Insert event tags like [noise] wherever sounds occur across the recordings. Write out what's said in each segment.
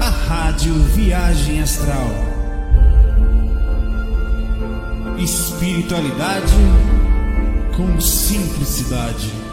A Rádio Viagem Astral. Espiritualidade com simplicidade.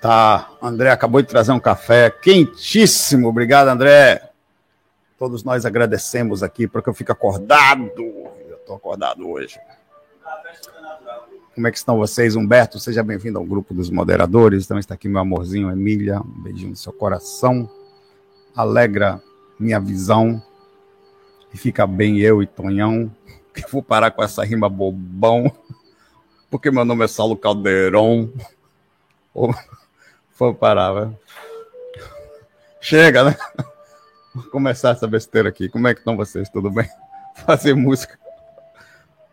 Tá, André acabou de trazer um café quentíssimo. Obrigado, André. Todos nós agradecemos aqui porque eu fico acordado. Eu estou acordado hoje. Como é que estão vocês? Humberto, seja bem-vindo ao grupo dos moderadores. Também está aqui meu amorzinho Emília. Um beijinho no seu coração. Alegra minha visão. E fica bem eu e Tonhão. Que vou parar com essa rima bobão. Porque meu nome é Saulo Caldeirão. Vou parar, velho. Chega, né? Vou começar essa besteira aqui. Como é que estão vocês? Tudo bem? [laughs] Fazer música.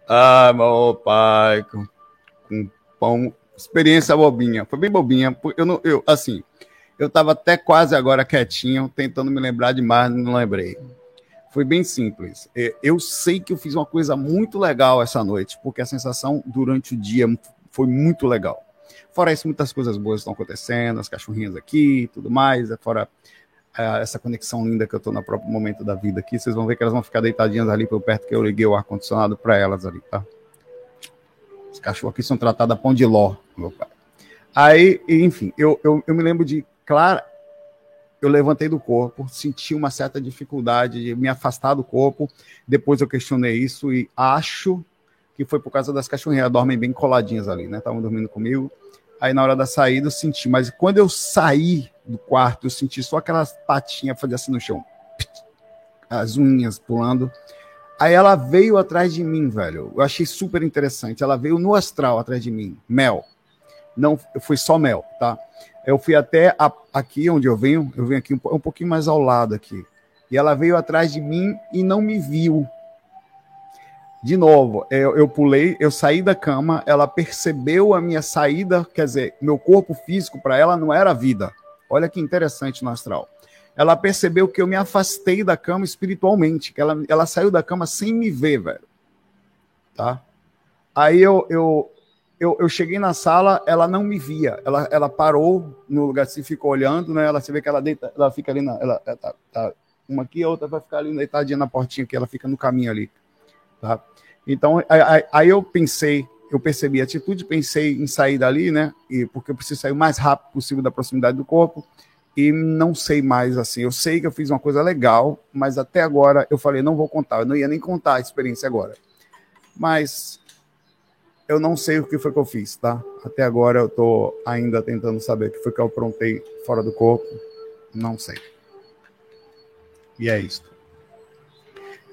Ah, meu pai, com, com pão. Experiência bobinha. Foi bem bobinha. Eu não, eu, assim, eu tava até quase agora quietinho, tentando me lembrar demais, não lembrei. Foi bem simples. Eu sei que eu fiz uma coisa muito legal essa noite, porque a sensação durante o dia foi muito legal. Fora isso, muitas coisas boas estão acontecendo, as cachorrinhas aqui tudo mais, é fora é, essa conexão linda que eu estou no próprio momento da vida aqui. Vocês vão ver que elas vão ficar deitadinhas ali por perto que eu liguei o ar-condicionado para elas ali, tá? Os cachorros aqui são tratados a pão de ló, meu pai. Aí, enfim, eu, eu, eu me lembro de, claro, eu levantei do corpo, senti uma certa dificuldade de me afastar do corpo. Depois eu questionei isso e acho que foi por causa das cachorrinhas. Dormem bem coladinhas ali, né? Estavam dormindo comigo. Aí na hora da saída eu senti, mas quando eu saí do quarto, eu senti só aquelas patinhas fazer assim no chão. As unhas pulando. Aí ela veio atrás de mim, velho. Eu achei super interessante. Ela veio no astral atrás de mim. Mel. Não, foi só mel, tá? Eu fui até a, aqui onde eu venho, eu venho aqui um, um pouquinho mais ao lado aqui. E ela veio atrás de mim e não me viu. De novo, eu, eu, pulei, eu saí da cama, ela percebeu a minha saída, quer dizer, meu corpo físico para ela não era vida. Olha que interessante no astral. Ela percebeu que eu me afastei da cama espiritualmente, que ela, ela saiu da cama sem me ver, velho. Tá? Aí eu, eu, eu, eu cheguei na sala, ela não me via. Ela, ela parou no lugar assim, ficou olhando, né? Ela se vê que ela deita, ela fica ali na. Ela, ela tá, tá, uma aqui, a outra vai ficar ali deitadinha na portinha que ela fica no caminho ali. Tá? Então, aí, eu pensei, eu percebi a atitude, pensei em sair dali, né? E, porque eu preciso sair o mais rápido possível da proximidade do corpo. E não sei mais assim. Eu sei que eu fiz uma coisa legal, mas até agora eu falei, não vou contar. Eu não ia nem contar a experiência agora. Mas eu não sei o que foi que eu fiz, tá? Até agora eu tô ainda tentando saber o que foi que eu aprontei fora do corpo. Não sei. E é isso.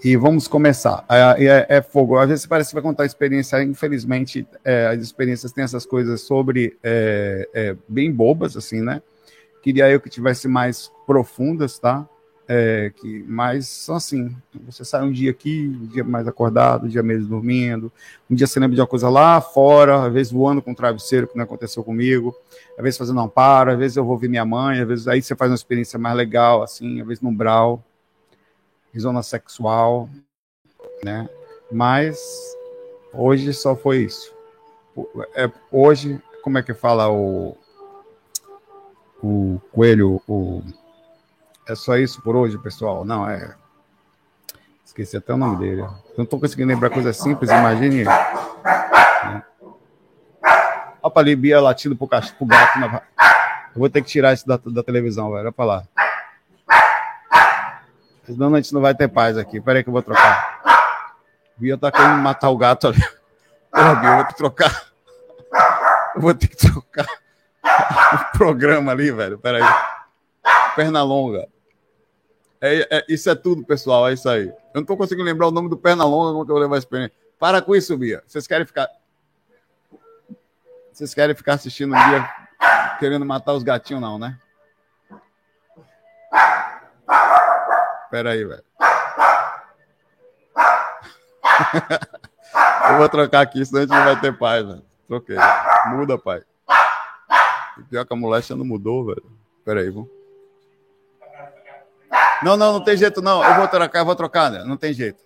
E vamos começar. É, é, é, fogo. Às vezes parece que vai contar experiência. Infelizmente, é, as experiências têm essas coisas sobre é, é, bem bobas, assim, né? Queria eu que tivesse mais profundas, tá? É, que mais são assim. Você sai um dia aqui, um dia mais acordado, um dia mesmo dormindo. Um dia você lembra de uma coisa lá fora, às vezes voando com um travesseiro, que não aconteceu comigo. Às vezes fazendo um amparo, às vezes eu vou ver minha mãe, às vezes aí você faz uma experiência mais legal, assim, às vezes no umbral zona sexual, né? Mas hoje só foi isso. É, hoje, como é que fala o, o coelho? O, é só isso por hoje, pessoal? Não, é. Esqueci até o nome dele. Não estou conseguindo lembrar coisa simples, imagine. Né? Olha para ali, Bia latindo pro, pro gato. Na... Eu vou ter que tirar isso da, da televisão, velho. Olha para lá. Senão a gente não vai ter paz aqui. Peraí que eu vou trocar. Bia tá querendo matar o gato ali. Porra, Bia, eu vou te trocar. Eu vou ter que trocar o programa ali, velho. Peraí. Perna longa. É, é, isso é tudo, pessoal. É isso aí. Eu não tô conseguindo lembrar o nome do perna longa como que eu vou levar a experiência. Para com isso, Bia. Vocês querem ficar. Vocês querem ficar assistindo um dia querendo matar os gatinhos, não, né? Pera aí, velho. [laughs] Eu vou trocar aqui, senão a gente não vai ter paz, velho. Troquei. Muda, pai. pior que a moléstia não mudou, velho. Pera aí, vamos. Não, não, não tem jeito, não. Eu vou trocar, eu vou trocar, né? Não tem jeito.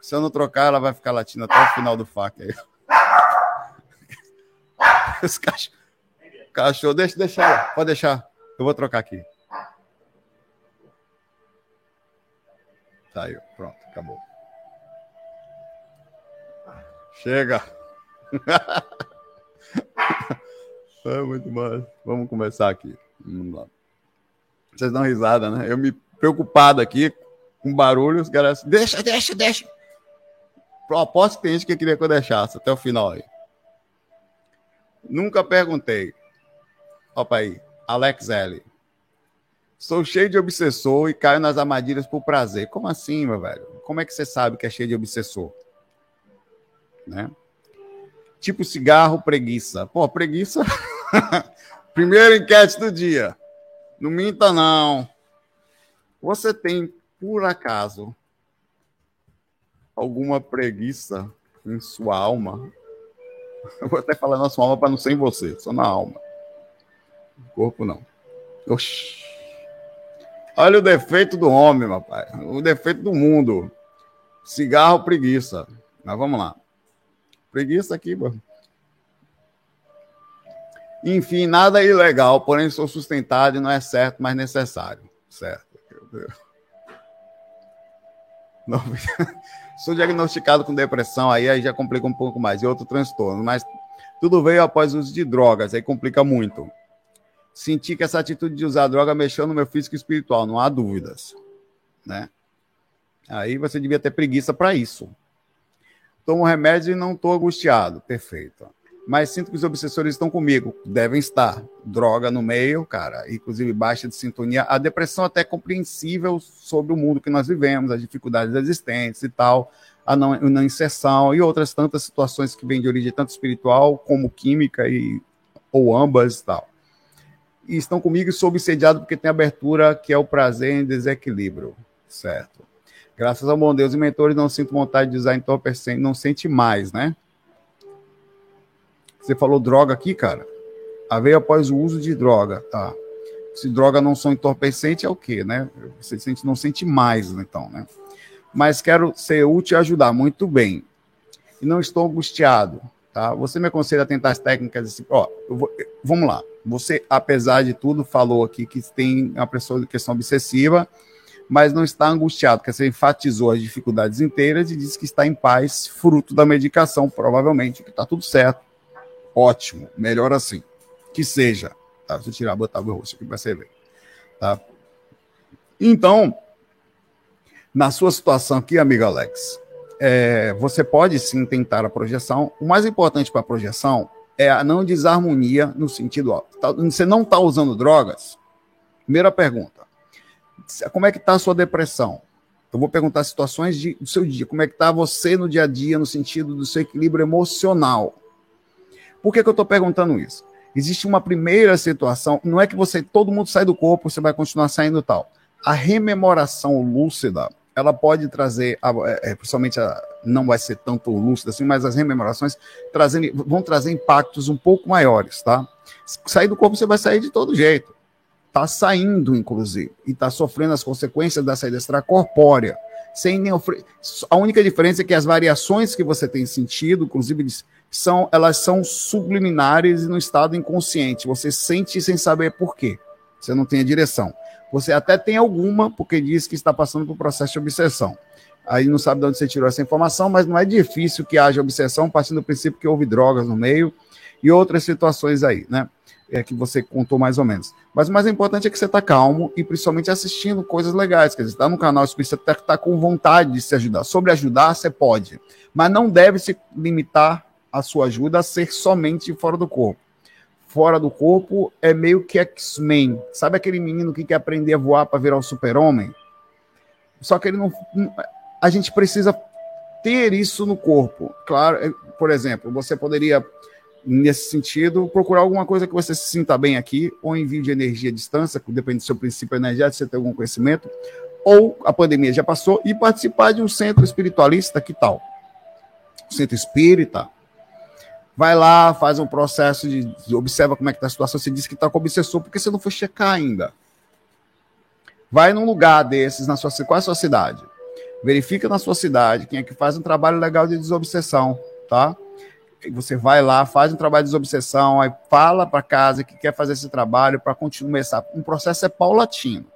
Se eu não trocar, ela vai ficar latindo até o final do fac aí. [laughs] Esse cachorro. Cachorro, deixa, deixa ela. Pode deixar. Eu vou trocar aqui. Tá aí, pronto, acabou. Chega. [laughs] é muito mais. Vamos começar aqui. Vamos lá. Vocês dão risada, né? Eu me preocupado aqui com barulho, os caras. Deixa, deixa, deixa. Aposto que tem gente que queria que eu deixasse até o final aí. Nunca perguntei. Opa aí, Alex L. Sou cheio de obsessor e caio nas armadilhas por prazer. Como assim, meu velho? Como é que você sabe que é cheio de obsessor? Né? Tipo cigarro, preguiça. Pô, preguiça. [laughs] Primeira enquete do dia. Não minta, não. Você tem, por acaso, alguma preguiça em sua alma? Eu vou até falar na sua alma para não ser em você, só na alma. corpo não. Oxi. Olha o defeito do homem, pai. O defeito do mundo. Cigarro, preguiça. Mas vamos lá. Preguiça aqui, mano. Enfim, nada ilegal, porém sou sustentado e não é certo, mas necessário. Certo. Não, [laughs] sou diagnosticado com depressão, aí, já complica um pouco mais. E outro transtorno, mas tudo veio após uso de drogas, aí complica muito. Senti que essa atitude de usar droga mexeu no meu físico espiritual, não há dúvidas. Né? Aí você devia ter preguiça para isso. Tomo remédio e não estou angustiado. Perfeito. Mas sinto que os obsessores estão comigo. Devem estar. Droga no meio, cara. Inclusive baixa de sintonia. A depressão até é compreensível sobre o mundo que nós vivemos, as dificuldades existentes e tal, a não, a não inserção e outras tantas situações que vêm de origem tanto espiritual como química e ou ambas e tal e estão comigo e sou obsediado porque tem abertura que é o prazer em desequilíbrio, certo? Graças ao bom Deus e mentores, não sinto vontade de usar entorpecente, não sente mais, né? Você falou droga aqui, cara? A veio após o uso de droga, tá? Se droga não são entorpecente, é o quê, né? Você sente, não sente mais, então, né? Mas quero ser útil e ajudar, muito bem. E não estou angustiado, tá? Você me aconselha a tentar as técnicas ó, vou, vamos lá. Você, apesar de tudo, falou aqui que tem de questão obsessiva, mas não está angustiado, porque você enfatizou as dificuldades inteiras e disse que está em paz, fruto da medicação, provavelmente, que está tudo certo. Ótimo, melhor assim. Que seja. Tá? Deixa eu tirar, botar o rosto aqui para você ver. Tá? Então, na sua situação aqui, amigo Alex, é, você pode sim tentar a projeção. O mais importante para a projeção é a não desarmonia no sentido, ó, tá, você não está usando drogas? Primeira pergunta. Como é que está a sua depressão? Eu vou perguntar situações de, do seu dia. Como é que está você no dia a dia, no sentido do seu equilíbrio emocional? Por que, que eu estou perguntando isso? Existe uma primeira situação, não é que você, todo mundo sai do corpo, você vai continuar saindo tal. A rememoração lúcida, ela pode trazer, é, é, principalmente a, não vai ser tanto lúcida assim, mas as rememorações trazendo, vão trazer impactos um pouco maiores, tá? Sair do corpo você vai sair de todo jeito. Tá saindo, inclusive, e tá sofrendo as consequências da saída extracorpórea. Sem nem A única diferença é que as variações que você tem sentido, inclusive, são, elas são subliminares e no estado inconsciente. Você sente sem saber por quê. Você não tem a direção. Você até tem alguma, porque diz que está passando por processo de obsessão. Aí não sabe de onde você tirou essa informação, mas não é difícil que haja obsessão, partindo do princípio que houve drogas no meio e outras situações aí, né? É que você contou mais ou menos. Mas o mais importante é que você está calmo e principalmente assistindo coisas legais. Quer dizer, está no canal Espírita, está com vontade de se ajudar. Sobre ajudar, você pode. Mas não deve se limitar a sua ajuda a ser somente fora do corpo fora do corpo é meio que X-Men. Sabe aquele menino que quer aprender a voar para virar o um super-homem? Só que ele não. A gente precisa ter isso no corpo. Claro, é, por exemplo, você poderia nesse sentido, procurar alguma coisa que você se sinta bem aqui, ou envio de energia à distância, depende do seu princípio energético, você tem algum conhecimento, ou a pandemia já passou, e participar de um centro espiritualista, que tal? Centro espírita. Vai lá, faz um processo de. Observa como é que está a situação. Você disse que está com obsessor, porque você não foi checar ainda. Vai num lugar desses, na sua qual é a sua cidade? Verifica na sua cidade quem é que faz um trabalho legal de desobsessão, tá? Você vai lá, faz um trabalho de desobsessão, aí fala para casa que quer fazer esse trabalho para começar. Um processo é paulatino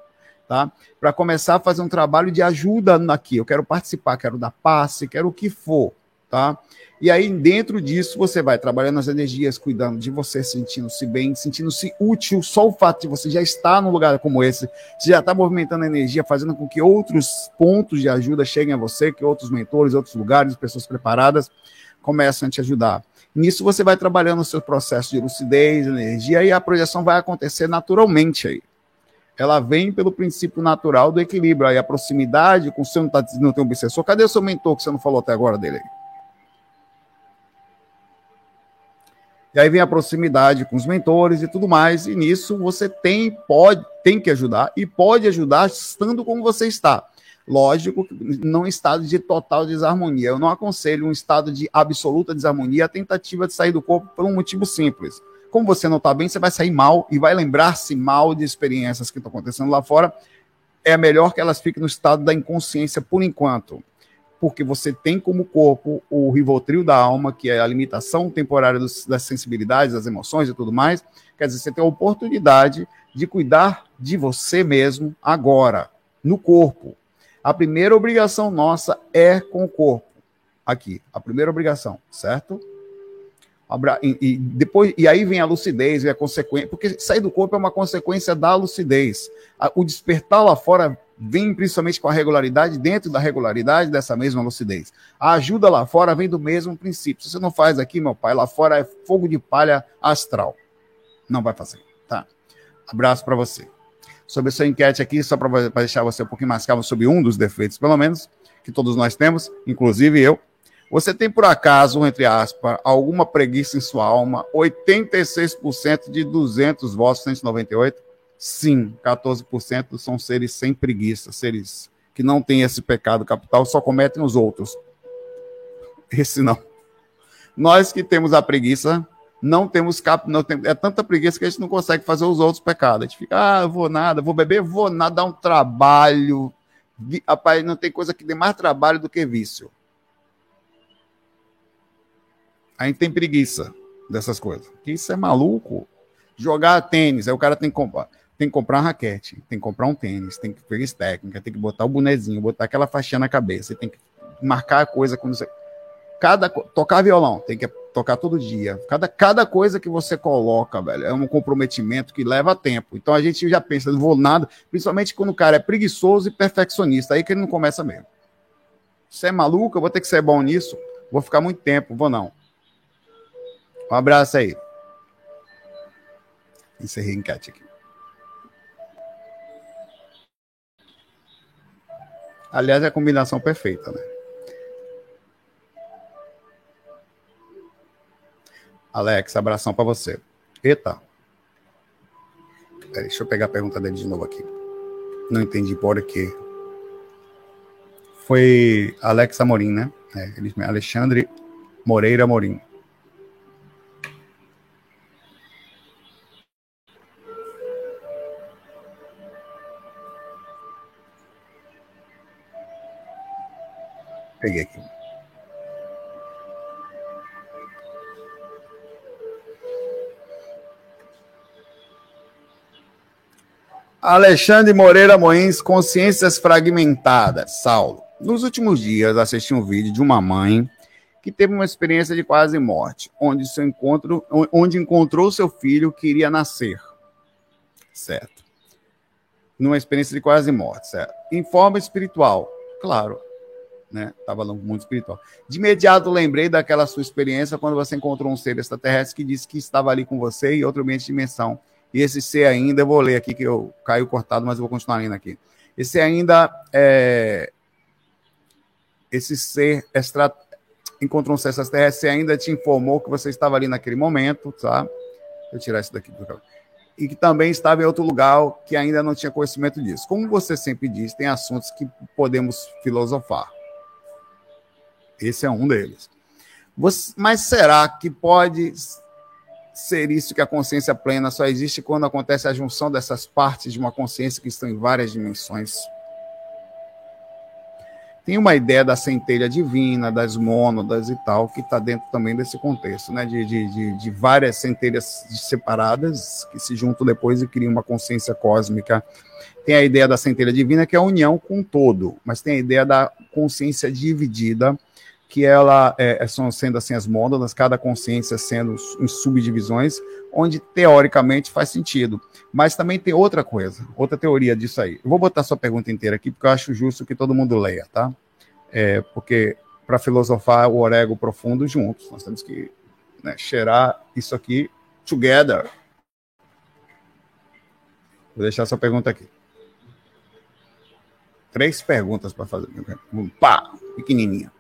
tá? Para começar a fazer um trabalho de ajuda aqui. Eu quero participar, quero dar passe, quero o que for, tá? E aí, dentro disso, você vai trabalhando as energias, cuidando de você, sentindo-se bem, sentindo-se útil. Só o fato de você já estar num lugar como esse, você já está movimentando a energia, fazendo com que outros pontos de ajuda cheguem a você, que outros mentores, outros lugares, pessoas preparadas começam a te ajudar. Nisso você vai trabalhando o seu processo de lucidez, energia, e a projeção vai acontecer naturalmente aí ela vem pelo princípio natural do equilíbrio. Aí a proximidade, com o seu não, tá, não tem obsessor. Cadê o seu mentor que você não falou até agora dele? E aí vem a proximidade com os mentores e tudo mais. E nisso você tem, pode, tem que ajudar e pode ajudar estando como você está. Lógico, não em estado de total desarmonia. Eu não aconselho um estado de absoluta desarmonia, a tentativa de sair do corpo por um motivo simples como você não está bem, você vai sair mal e vai lembrar-se mal de experiências que estão acontecendo lá fora. É melhor que elas fiquem no estado da inconsciência por enquanto, porque você tem como corpo o rivotril da alma, que é a limitação temporária dos, das sensibilidades, das emoções e tudo mais. Quer dizer, você tem a oportunidade de cuidar de você mesmo agora, no corpo. A primeira obrigação nossa é com o corpo. Aqui, a primeira obrigação, certo? E, depois, e aí vem a lucidez, e a consequência, porque sair do corpo é uma consequência da lucidez. O despertar lá fora vem principalmente com a regularidade, dentro da regularidade dessa mesma lucidez. A ajuda lá fora vem do mesmo princípio. Se você não faz aqui, meu pai, lá fora é fogo de palha astral. Não vai fazer, tá? Abraço para você. Sobre a sua enquete aqui, só para deixar você um pouquinho mais calmo sobre um dos defeitos, pelo menos, que todos nós temos, inclusive eu, você tem, por acaso, entre aspas, alguma preguiça em sua alma? 86% de 200 votos, 198? Sim, 14% são seres sem preguiça, seres que não têm esse pecado capital, só cometem os outros. Esse não. Nós que temos a preguiça, não temos cap, não tem, é tanta preguiça que a gente não consegue fazer os outros pecados. A gente fica, ah, eu vou nada, vou beber, vou nada, dá um trabalho. Rapaz, não tem coisa que dê mais trabalho do que vício. A gente tem preguiça dessas coisas. Isso é maluco. Jogar tênis, aí o cara tem que comprar, tem que comprar uma raquete, tem que comprar um tênis, tem que pegar técnica, tem que botar o bonezinho, botar aquela faixinha na cabeça, tem que marcar a coisa quando você. Cada tocar violão, tem que tocar todo dia. Cada, cada coisa que você coloca, velho, é um comprometimento que leva tempo. Então a gente já pensa, não vou nada, principalmente quando o cara é preguiçoso e perfeccionista, aí que ele não começa mesmo. Você é maluco, eu vou ter que ser bom nisso, vou ficar muito tempo, vou não. Um abraço aí. Encerrei a enquete aqui. Aliás, é a combinação perfeita, né? Alex, abração para você. Eita. Deixa eu pegar a pergunta dele de novo aqui. Não entendi por quê. Foi Alex Amorim, né? É, Alexandre Moreira Amorim. Peguei aqui. Alexandre Moreira Moins, Consciências Fragmentadas. Saulo. Nos últimos dias, assisti um vídeo de uma mãe que teve uma experiência de quase morte, onde, seu encontro, onde encontrou seu filho que iria nascer. Certo. Numa experiência de quase morte, certo. Em forma espiritual, claro né? Estava no mundo espiritual. De imediato lembrei daquela sua experiência quando você encontrou um ser extraterrestre que disse que estava ali com você em outro ambiente de dimensão. E esse ser ainda, eu vou ler aqui que eu caio cortado, mas eu vou continuar lendo aqui. Esse ainda é esse ser extra encontrou um cesso extraterrestre e ainda te informou que você estava ali naquele momento, tá? Deixa eu tirar isso daqui do e que também estava em outro lugar que ainda não tinha conhecimento disso. Como você sempre diz, tem assuntos que podemos filosofar. Esse é um deles. Você, mas será que pode ser isso que a consciência plena só existe quando acontece a junção dessas partes de uma consciência que estão em várias dimensões? tem uma ideia da centelha divina, das mônadas e tal, que está dentro também desse contexto, né? De, de, de, de, várias centelhas separadas que se juntam depois e criam uma consciência cósmica. Tem a ideia da centelha divina, que é a união com o todo, mas tem a ideia da consciência dividida, que ela é, é são sendo assim as mônadas, cada consciência sendo em subdivisões, onde teoricamente faz sentido. Mas também tem outra coisa, outra teoria disso aí. Eu vou botar sua pergunta inteira aqui, porque eu acho justo que todo mundo leia, tá? É, porque para filosofar o orego profundo juntos, nós temos que né, cheirar isso aqui together. Vou deixar sua pergunta aqui. Três perguntas para fazer. Pá, pequenininha.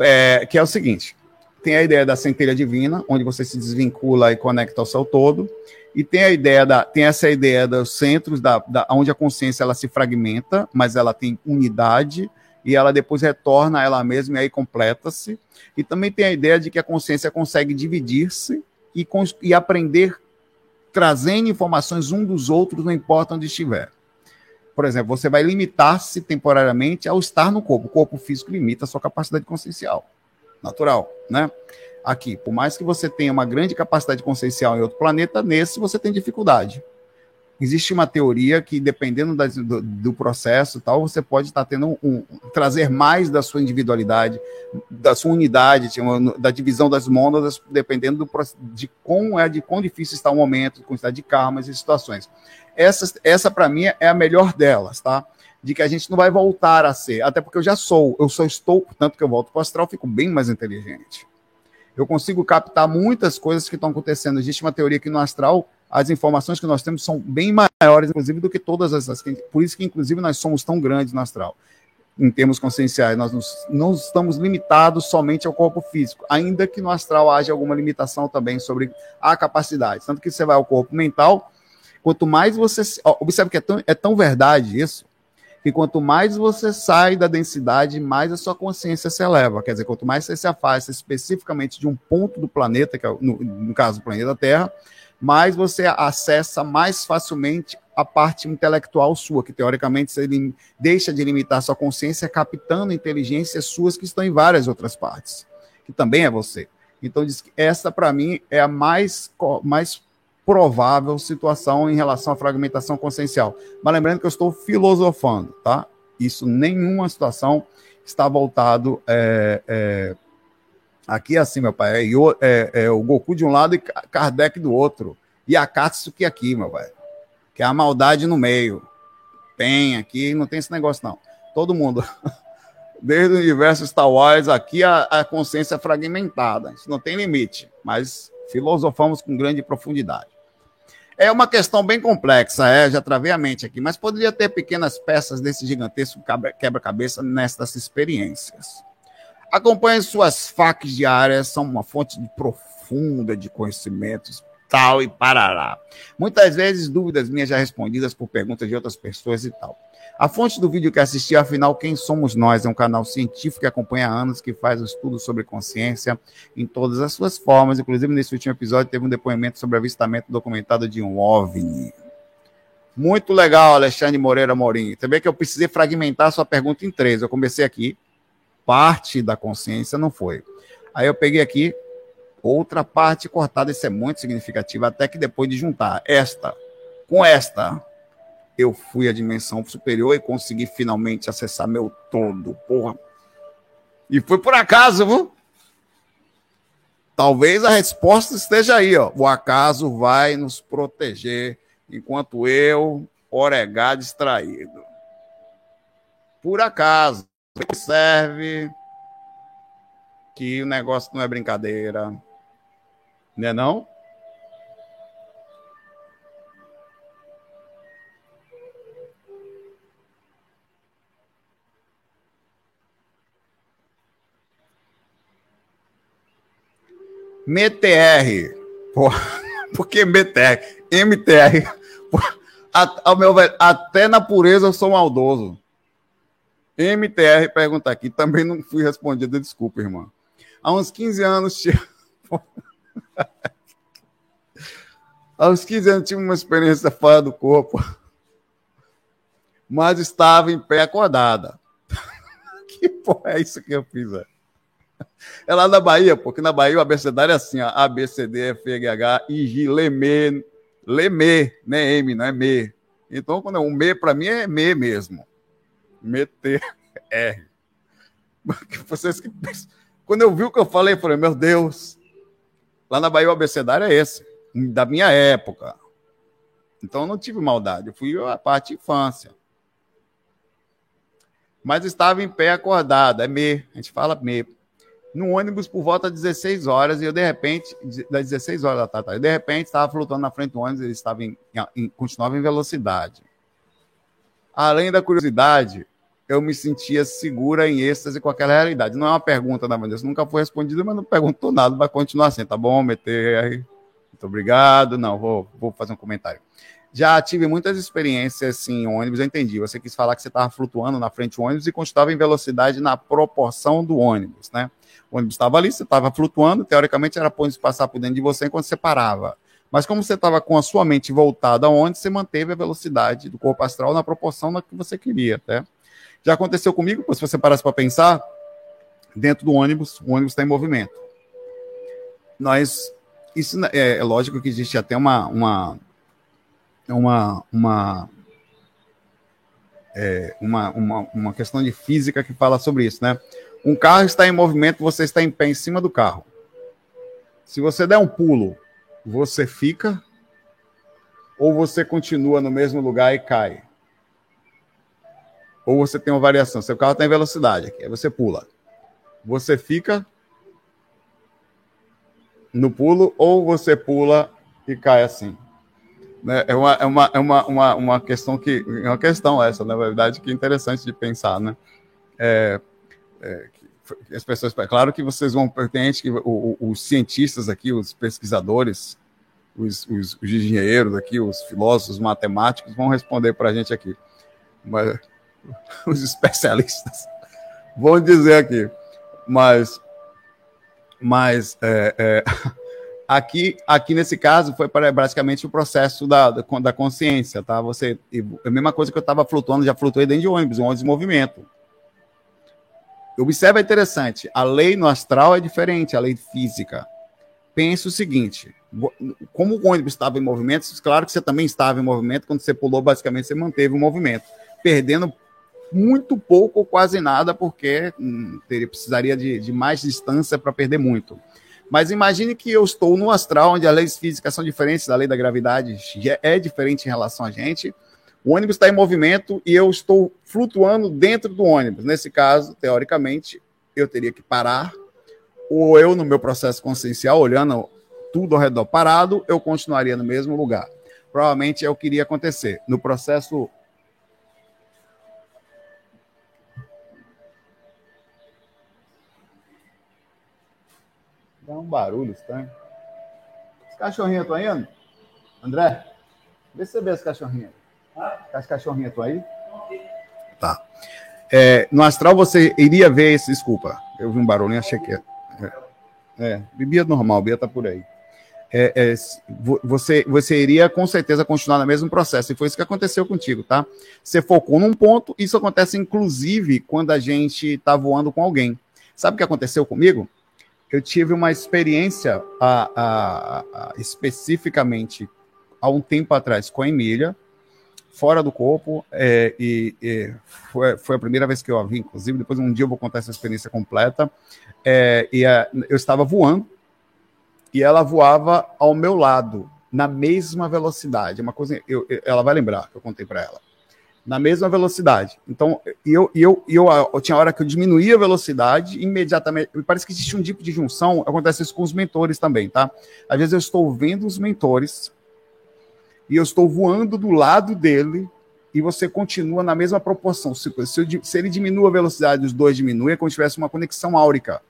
É, que é o seguinte: tem a ideia da centelha divina, onde você se desvincula e conecta ao seu todo. E tem a ideia da, tem essa ideia dos centros da, da onde a consciência ela se fragmenta, mas ela tem unidade e ela depois retorna a ela mesma e aí completa-se. E também tem a ideia de que a consciência consegue dividir-se e, e aprender trazendo informações um dos outros, não importa onde estiver. Por exemplo, você vai limitar-se temporariamente ao estar no corpo. O corpo físico limita a sua capacidade consciencial. Natural, né? aqui. Por mais que você tenha uma grande capacidade consciencial em outro planeta, nesse você tem dificuldade. Existe uma teoria que, dependendo do, do, processo tal, você pode estar tendo um, trazer mais da sua individualidade, da sua unidade, da divisão das mônadas, dependendo do, de como é, de quão difícil está o momento, quantidade de karmas e situações. Essa, essa para mim, é a melhor delas, tá? De que a gente não vai voltar a ser, até porque eu já sou, eu só estou, tanto que eu volto para o astral, fico bem mais inteligente eu consigo captar muitas coisas que estão acontecendo. Existe uma teoria que no astral as informações que nós temos são bem maiores, inclusive, do que todas as. Por isso que, inclusive, nós somos tão grandes no astral, em termos conscienciais. Nós não estamos limitados somente ao corpo físico, ainda que no astral haja alguma limitação também sobre a capacidade. Tanto que você vai ao corpo mental, quanto mais você. Observe que é tão, é tão verdade isso, que quanto mais você sai da densidade, mais a sua consciência se eleva. Quer dizer, quanto mais você se afasta especificamente de um ponto do planeta, que é, no, no caso do planeta Terra, mais você acessa mais facilmente a parte intelectual sua, que teoricamente você deixa de limitar sua consciência captando inteligências suas que estão em várias outras partes, que também é você. Então, essa, para mim, é a mais, mais provável situação em relação à fragmentação consciencial. Mas lembrando que eu estou filosofando, tá? Isso, nenhuma situação está voltado. É, é, aqui é assim, meu pai, é, é, é, o Goku de um lado e Kardec do outro. E a Katsuki aqui, meu pai. Que é a maldade no meio. Tem aqui, não tem esse negócio, não. Todo mundo. [laughs] Desde o universo Star Wars, aqui a, a consciência fragmentada. Isso não tem limite, mas filosofamos com grande profundidade. É uma questão bem complexa, é, já travei a mente aqui, mas poderia ter pequenas peças desse gigantesco quebra-cabeça nestas experiências. Acompanhe suas facs diárias, são uma fonte de profunda de conhecimentos, tal e parará. Muitas vezes dúvidas minhas já respondidas por perguntas de outras pessoas e tal. A fonte do vídeo que assisti, afinal, Quem Somos Nós? É um canal científico que acompanha há anos, que faz estudos sobre consciência em todas as suas formas. Inclusive, nesse último episódio, teve um depoimento sobre avistamento documentado de um OVNI. Muito legal, Alexandre Moreira Morim. Também que eu precisei fragmentar a sua pergunta em três. Eu comecei aqui, parte da consciência não foi. Aí eu peguei aqui outra parte cortada, isso é muito significativo, até que depois de juntar esta com esta, eu fui à dimensão superior e consegui finalmente acessar meu todo, porra. E foi por acaso, viu? Talvez a resposta esteja aí, ó. O acaso vai nos proteger enquanto eu oregar distraído. Por acaso, observe que o negócio não é brincadeira. Né não? MTR. [laughs] Por que MTR? MTR. Porra, ao meu velho, até na pureza eu sou maldoso. MTR pergunta aqui, também não fui respondido, desculpa, irmão. Há uns 15 anos tinha. Há uns 15 anos tive uma experiência fora do corpo, mas estava em pé acordada. [laughs] que porra é isso que eu fiz, velho? É lá na Bahia, porque na Bahia o abecedário é assim, ó, A, B, C, D, F, G, H, I, G, Lemê, Lemê, né, M, não é Me. Então, quando é um Me, para mim é Me mesmo. Meter R. Vocês que Quando eu vi o que eu falei, eu falei, meu Deus, lá na Bahia o abecedário é esse, da minha época. Então eu não tive maldade, eu fui a parte infância. Mas estava em pé acordado, é me, a gente fala me. No ônibus por volta de 16 horas, e eu de repente, das 16 horas da tarde, de repente estava flutuando na frente do ônibus, ele estava em, em, continuava em velocidade. Além da curiosidade, eu me sentia segura em êxtase com aquela realidade. Não é uma pergunta, na verdade, nunca foi respondida, mas não perguntou nada, vai continuar assim, tá bom, meter. Muito obrigado. Não, vou, vou fazer um comentário. Já tive muitas experiências assim, em ônibus, eu entendi. Você quis falar que você estava flutuando na frente do ônibus e continuava em velocidade na proporção do ônibus, né? O ônibus estava ali, você estava flutuando, teoricamente era para passar por dentro de você enquanto você parava. Mas como você estava com a sua mente voltada aonde, você manteve a velocidade do corpo astral na proporção da que você queria. Tá? Já aconteceu comigo, se você parasse para pensar, dentro do ônibus, o ônibus está em movimento. Nós, isso é, é, lógico que existe até uma, uma, uma, uma, é, uma, uma, uma questão de física que fala sobre isso, né? Um carro está em movimento, você está em pé em cima do carro. Se você der um pulo, você fica ou você continua no mesmo lugar e cai? Ou você tem uma variação. Seu carro está em velocidade, aqui, aí você pula. Você fica no pulo ou você pula e cai assim. Né? É, uma, é, uma, é uma, uma, uma questão que. Uma questão essa, na verdade, que é interessante de pensar, né? É, é, as pessoas. Claro que vocês vão. Gente que. O, o, os cientistas aqui, os pesquisadores, os, os, os engenheiros aqui, os filósofos, os matemáticos, vão responder para a gente aqui. Mas [laughs] os especialistas [laughs] vão dizer aqui. Mas, mas é, é, [laughs] aqui, aqui nesse caso foi basicamente o processo da, da consciência, tá? Você, a mesma coisa que eu estava flutuando, já flutuei dentro de ônibus, um ônibus de movimento. Observa é interessante, a lei no astral é diferente, a lei física. Pense o seguinte: como o ônibus estava em movimento, claro que você também estava em movimento, quando você pulou, basicamente você manteve o movimento, perdendo muito pouco ou quase nada, porque hum, teria, precisaria de, de mais distância para perder muito. Mas imagine que eu estou no astral, onde as leis físicas são diferentes, a lei da gravidade é diferente em relação a gente. O ônibus está em movimento e eu estou flutuando dentro do ônibus. Nesse caso, teoricamente, eu teria que parar, ou eu, no meu processo consciencial, olhando tudo ao redor parado, eu continuaria no mesmo lugar. Provavelmente é o que iria acontecer. No processo Dá um barulho estranho. Os cachorrinhos estão indo? André, vê se você vê as cachorrinhas. As cachorrinhas estão aí? Tá. É, no astral você iria ver esse. Desculpa, eu vi um barulho achei que. É, é, normal, Bia tá por aí. É, é, você, você iria com certeza continuar no mesmo processo. E foi isso que aconteceu contigo, tá? Você focou num ponto, isso acontece inclusive quando a gente tá voando com alguém. Sabe o que aconteceu comigo? eu tive uma experiência a, a, a, especificamente há um tempo atrás com a Emília, fora do corpo, é, e, e foi, foi, a primeira vez que eu a vi, inclusive, depois um dia eu vou contar essa experiência completa, é, e eu estava voando, e ela voava ao meu lado, na mesma velocidade, uma coisa, eu, ela vai lembrar que eu contei para ela na mesma velocidade. Então, eu, eu, eu, eu, tinha hora que eu diminuía a velocidade, imediatamente. Parece que existe um tipo de junção, acontece isso com os mentores também, tá? Às vezes eu estou vendo os mentores e eu estou voando do lado dele e você continua na mesma proporção. Se, se, se ele diminui a velocidade, os dois diminuem, é como se tivesse uma conexão áurica.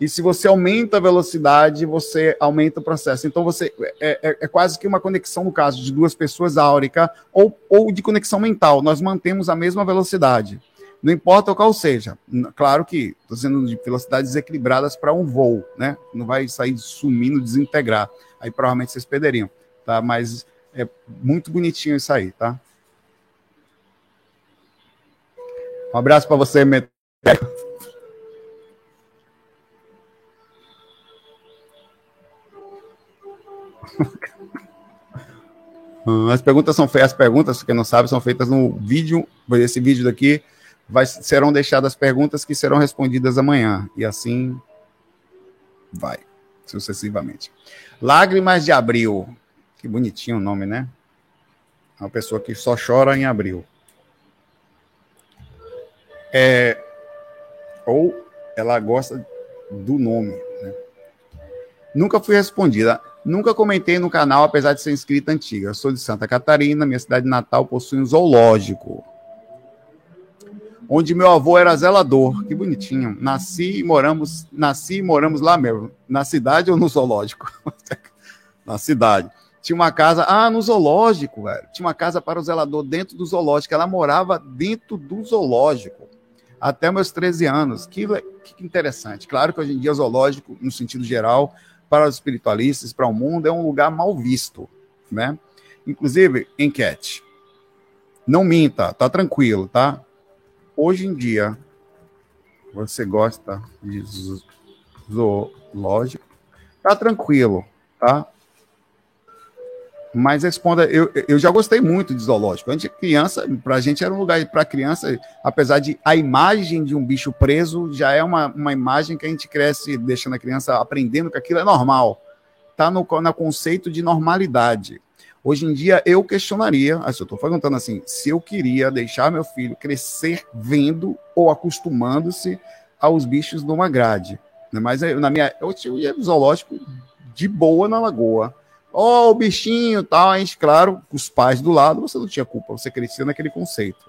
E se você aumenta a velocidade, você aumenta o processo. Então, você é, é, é quase que uma conexão, no caso de duas pessoas áurica, ou, ou de conexão mental. Nós mantemos a mesma velocidade. Não importa qual seja. Claro que estou dizendo de velocidades desequilibradas para um voo, né? Não vai sair sumindo, desintegrar. Aí provavelmente vocês perderiam, tá? Mas é muito bonitinho isso aí, tá? Um abraço para você, Meteoro. [laughs] As perguntas são feitas, as perguntas, quem não sabe, são feitas no vídeo. Esse vídeo daqui vai, serão deixadas perguntas que serão respondidas amanhã. E assim vai, sucessivamente. Lágrimas de Abril. Que bonitinho o nome, né? Uma pessoa que só chora em abril. É, ou ela gosta do nome. Né? Nunca fui respondida. Nunca comentei no canal, apesar de ser inscrita antiga. Eu sou de Santa Catarina, minha cidade natal possui um zoológico. Onde meu avô era zelador. Que bonitinho. Nasci e moramos, nasci e moramos lá mesmo. Na cidade ou no zoológico? [laughs] na cidade. Tinha uma casa, ah, no zoológico, velho. Tinha uma casa para o zelador dentro do zoológico. Ela morava dentro do zoológico até meus 13 anos. Que, que interessante. Claro que hoje em dia o zoológico, no sentido geral, para os espiritualistas, para o mundo, é um lugar mal visto, né? Inclusive, enquete. Não minta, tá tranquilo, tá? Hoje em dia, você gosta de zoológico? Tá tranquilo, tá? Mas responda, eu, eu já gostei muito de zoológico. Antes criança, para a gente era um lugar para criança, apesar de a imagem de um bicho preso já é uma, uma imagem que a gente cresce deixando a criança aprendendo que aquilo é normal. Está no, no conceito de normalidade. Hoje em dia eu questionaria, eu estou perguntando assim, se eu queria deixar meu filho crescer vendo ou acostumando-se aos bichos numa grade. Mas na minha, eu ia zoológico de boa na lagoa Ó, oh, o bichinho tal. A gente, claro, os pais do lado, você não tinha culpa, você crescia naquele conceito,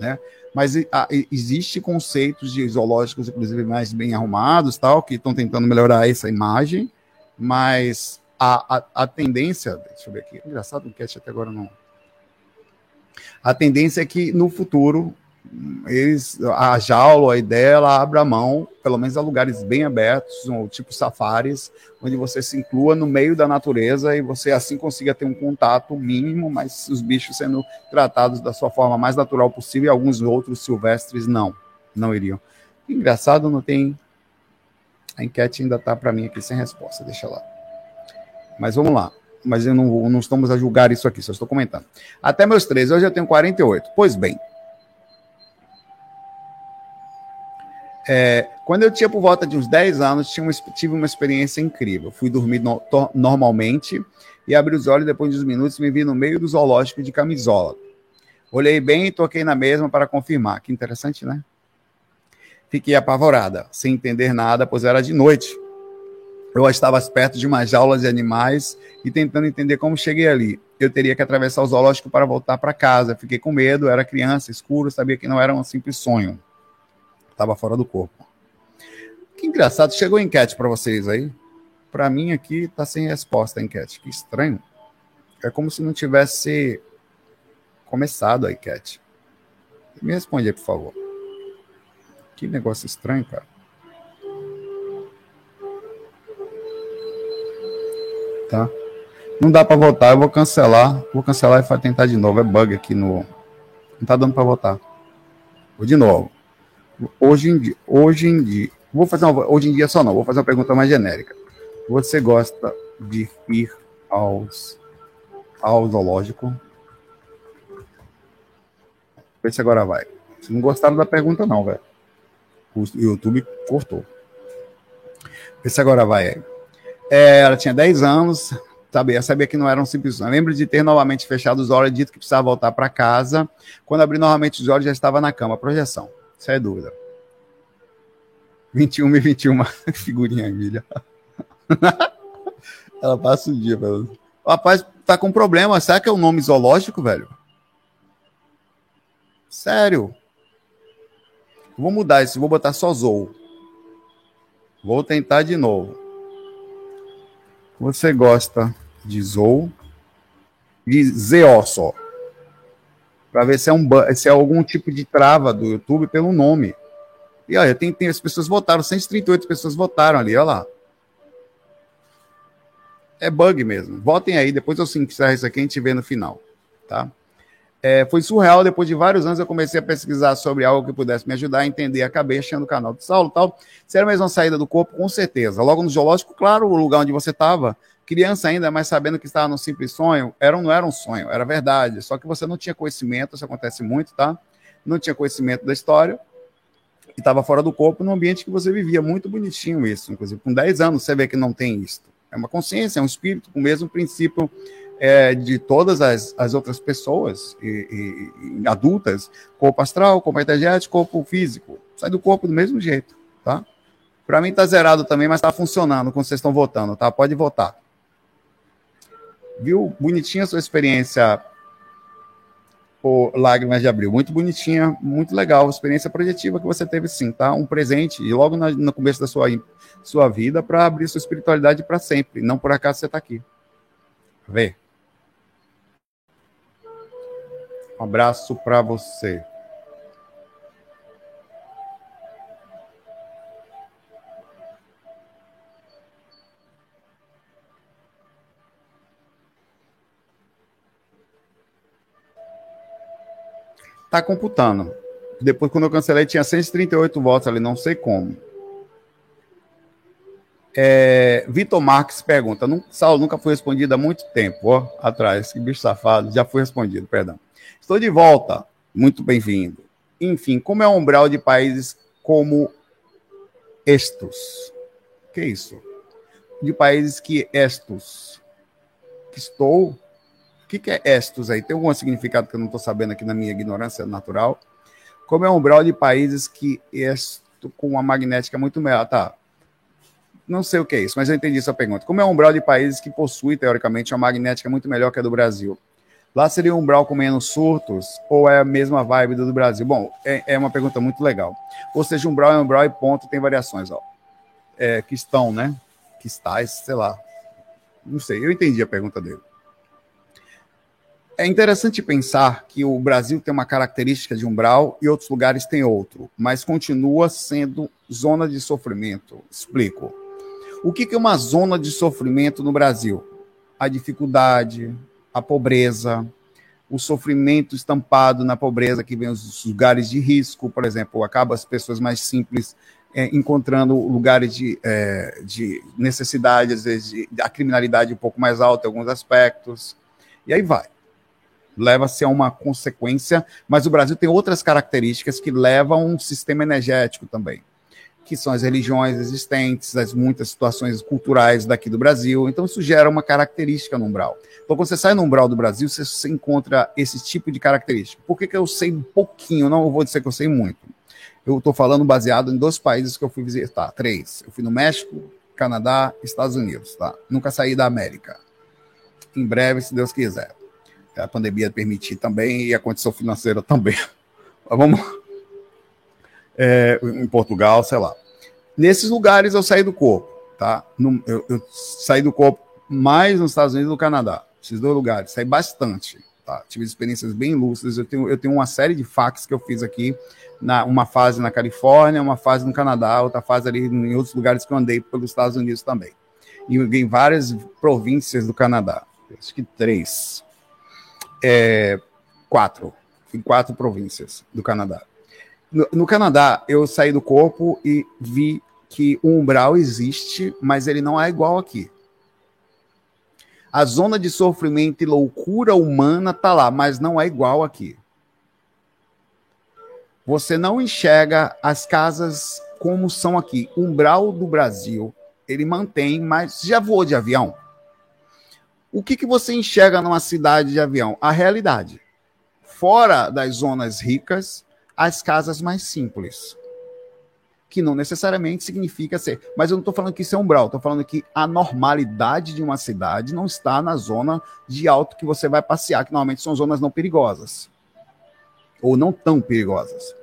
né? Mas a, existe conceitos de zoológicos, inclusive, mais bem arrumados, tal, que estão tentando melhorar essa imagem, mas a, a, a tendência, deixa eu ver aqui, engraçado o cast até agora não. A tendência é que no futuro eles, a jaula, a ideia, ela abre a mão, pelo menos a lugares bem abertos, tipo safaris, onde você se inclua no meio da natureza e você assim consiga ter um contato mínimo, mas os bichos sendo tratados da sua forma mais natural possível e alguns outros silvestres não, não iriam. Engraçado, não tem. A enquete ainda está para mim aqui sem resposta, deixa lá. Mas vamos lá. Mas eu não, não estamos a julgar isso aqui, só estou comentando. Até meus 13, hoje eu tenho 48. Pois bem, É, quando eu tinha por volta de uns 10 anos, uma, tive uma experiência incrível. Fui dormir no, to, normalmente e abri os olhos depois de uns minutos me vi no meio do zoológico de camisola. Olhei bem e toquei na mesma para confirmar. Que interessante, né? Fiquei apavorada, sem entender nada, pois era de noite. Eu estava perto de uma jaula de animais e tentando entender como cheguei ali. Eu teria que atravessar o zoológico para voltar para casa. Fiquei com medo, era criança, escuro, sabia que não era um simples sonho estava fora do corpo. Que engraçado, chegou a enquete para vocês aí. Para mim aqui está sem resposta a enquete. Que estranho. É como se não tivesse começado a enquete. Me responde aí, por favor. Que negócio estranho, cara. Tá? Não dá para votar, eu vou cancelar. Vou cancelar e tentar de novo. É bug aqui no. Não tá dando para votar. Vou de novo. Hoje em dia, hoje em dia, vou fazer uma, hoje em dia só não, vou fazer uma pergunta mais genérica. Você gosta de ir aos ao zoológico? Vê se agora vai. Se não gostaram da pergunta não, velho. O YouTube cortou. Vê se agora vai. É, ela tinha 10 anos, sabia, sabia que não era um simples sonho. Lembro de ter novamente fechado os olhos, dito que precisava voltar para casa. Quando abri novamente os olhos, já estava na cama. Projeção. Sem é dúvida. 21 e 21, [laughs] figurinha Emília. [laughs] Ela passa o dia, velho. O rapaz tá com problema. Será que é o um nome zoológico, velho? Sério. Vou mudar isso, vou botar só Zou. Vou tentar de novo. Você gosta de Zou? De ZO só. Para ver se é, um, se é algum tipo de trava do YouTube pelo nome. E olha, tem, tem, as pessoas votaram, 138 pessoas votaram ali, olha lá. É bug mesmo. Votem aí, depois eu encerro isso aqui, a gente vê no final, tá? É, foi surreal, depois de vários anos eu comecei a pesquisar sobre algo que pudesse me ajudar a entender. Acabei achando o canal do Saulo tal. Se era mesmo uma saída do corpo, com certeza. Logo no zoológico, claro, o lugar onde você estava, criança ainda, mas sabendo que estava num simples sonho, era, não era um sonho, era verdade. Só que você não tinha conhecimento, isso acontece muito, tá? Não tinha conhecimento da história e estava fora do corpo no ambiente que você vivia. Muito bonitinho isso, inclusive. Com 10 anos você vê que não tem isso. É uma consciência, é um espírito com o mesmo princípio é, de todas as, as outras pessoas e, e, e adultas, corpo astral, corpo energético, corpo físico. Sai do corpo do mesmo jeito, tá? Para mim tá zerado também, mas tá funcionando quando vocês estão votando, tá? Pode votar. Viu? Bonitinha a sua experiência por Lágrimas de Abril. Muito bonitinha, muito legal. Experiência projetiva que você teve sim, tá? Um presente e logo na, no começo da sua, sua vida para abrir sua espiritualidade para sempre. Não por acaso você está aqui. Vê. Um abraço para você. Tá computando. Depois, quando eu cancelei, tinha 138 votos ali, não sei como. É, Vitor Marques pergunta: Saulo nunca foi respondido há muito tempo, ó, atrás, que bicho safado, já foi respondido, perdão. Estou de volta. Muito bem-vindo. Enfim, como é o umbral de países como estes? Que isso? De países que estes? Que estou? O que, que é estes aí? Tem algum significado que eu não estou sabendo aqui na minha ignorância natural? Como é o umbral de países que esto com uma magnética muito melhor? Tá. Não sei o que é isso, mas eu entendi sua pergunta. Como é o umbral de países que possui, teoricamente, uma magnética muito melhor que a do Brasil? Lá seria um umbral com menos surtos ou é a mesma vibe do, Brasil? Bom, é, é, uma pergunta muito legal. Ou seja, um umbral é um umbral e ponto, tem variações, ó. É, que estão, né? Que estáis, sei lá. Não sei, eu entendi a pergunta dele. É interessante pensar que o Brasil tem uma característica de umbral e outros lugares têm outro, mas continua sendo zona de sofrimento. Explico. O que é uma zona de sofrimento no Brasil? A dificuldade, a pobreza, o sofrimento estampado na pobreza, que vem os lugares de risco, por exemplo, acaba as pessoas mais simples é, encontrando lugares de, é, de necessidade, às vezes, de, a criminalidade um pouco mais alta em alguns aspectos, e aí vai. Leva-se a uma consequência, mas o Brasil tem outras características que levam um sistema energético também que são as religiões existentes, as muitas situações culturais daqui do Brasil. Então, isso gera uma característica no umbral. Então, quando você sai no umbral do Brasil, você, encontra esse tipo de característica. Por que, que eu sei um pouquinho? Não vou dizer que eu sei muito. Eu estou falando baseado em dois países que eu fui visitar, três. Eu fui no México, Canadá, Estados Unidos, tá? Nunca saí da América. Em breve, se Deus quiser. A pandemia permitir também e a condição financeira também. Mas vamos é, em Portugal, sei lá. Nesses lugares eu saí do corpo, tá? Eu, eu, saí do corpo mais nos Estados Unidos e no Canadá. Esses dois lugares, saí bastante, tá? Tive experiências bem lúcidas. Eu tenho, eu tenho uma série de fax que eu fiz aqui, na, uma fase na Califórnia, uma fase no Canadá, outra fase ali em outros lugares que eu andei pelos Estados Unidos também. E em várias províncias do Canadá. Acho que três. É, quatro. Em quatro províncias do Canadá. No, no, Canadá, eu saí do corpo e vi que o umbral existe, mas ele não é igual aqui. A zona de sofrimento e loucura humana tá lá, mas não é igual aqui. Você não enxerga as casas como são aqui. O umbral do Brasil, ele mantém, mas já voou de avião? O que, que você enxerga numa cidade de avião? A realidade. Fora das zonas ricas, as casas mais simples. Que não necessariamente significa ser. Mas eu não estou falando que isso é umbral, estou falando que a normalidade de uma cidade não está na zona de alto que você vai passear, que normalmente são zonas não perigosas. Ou não tão perigosas.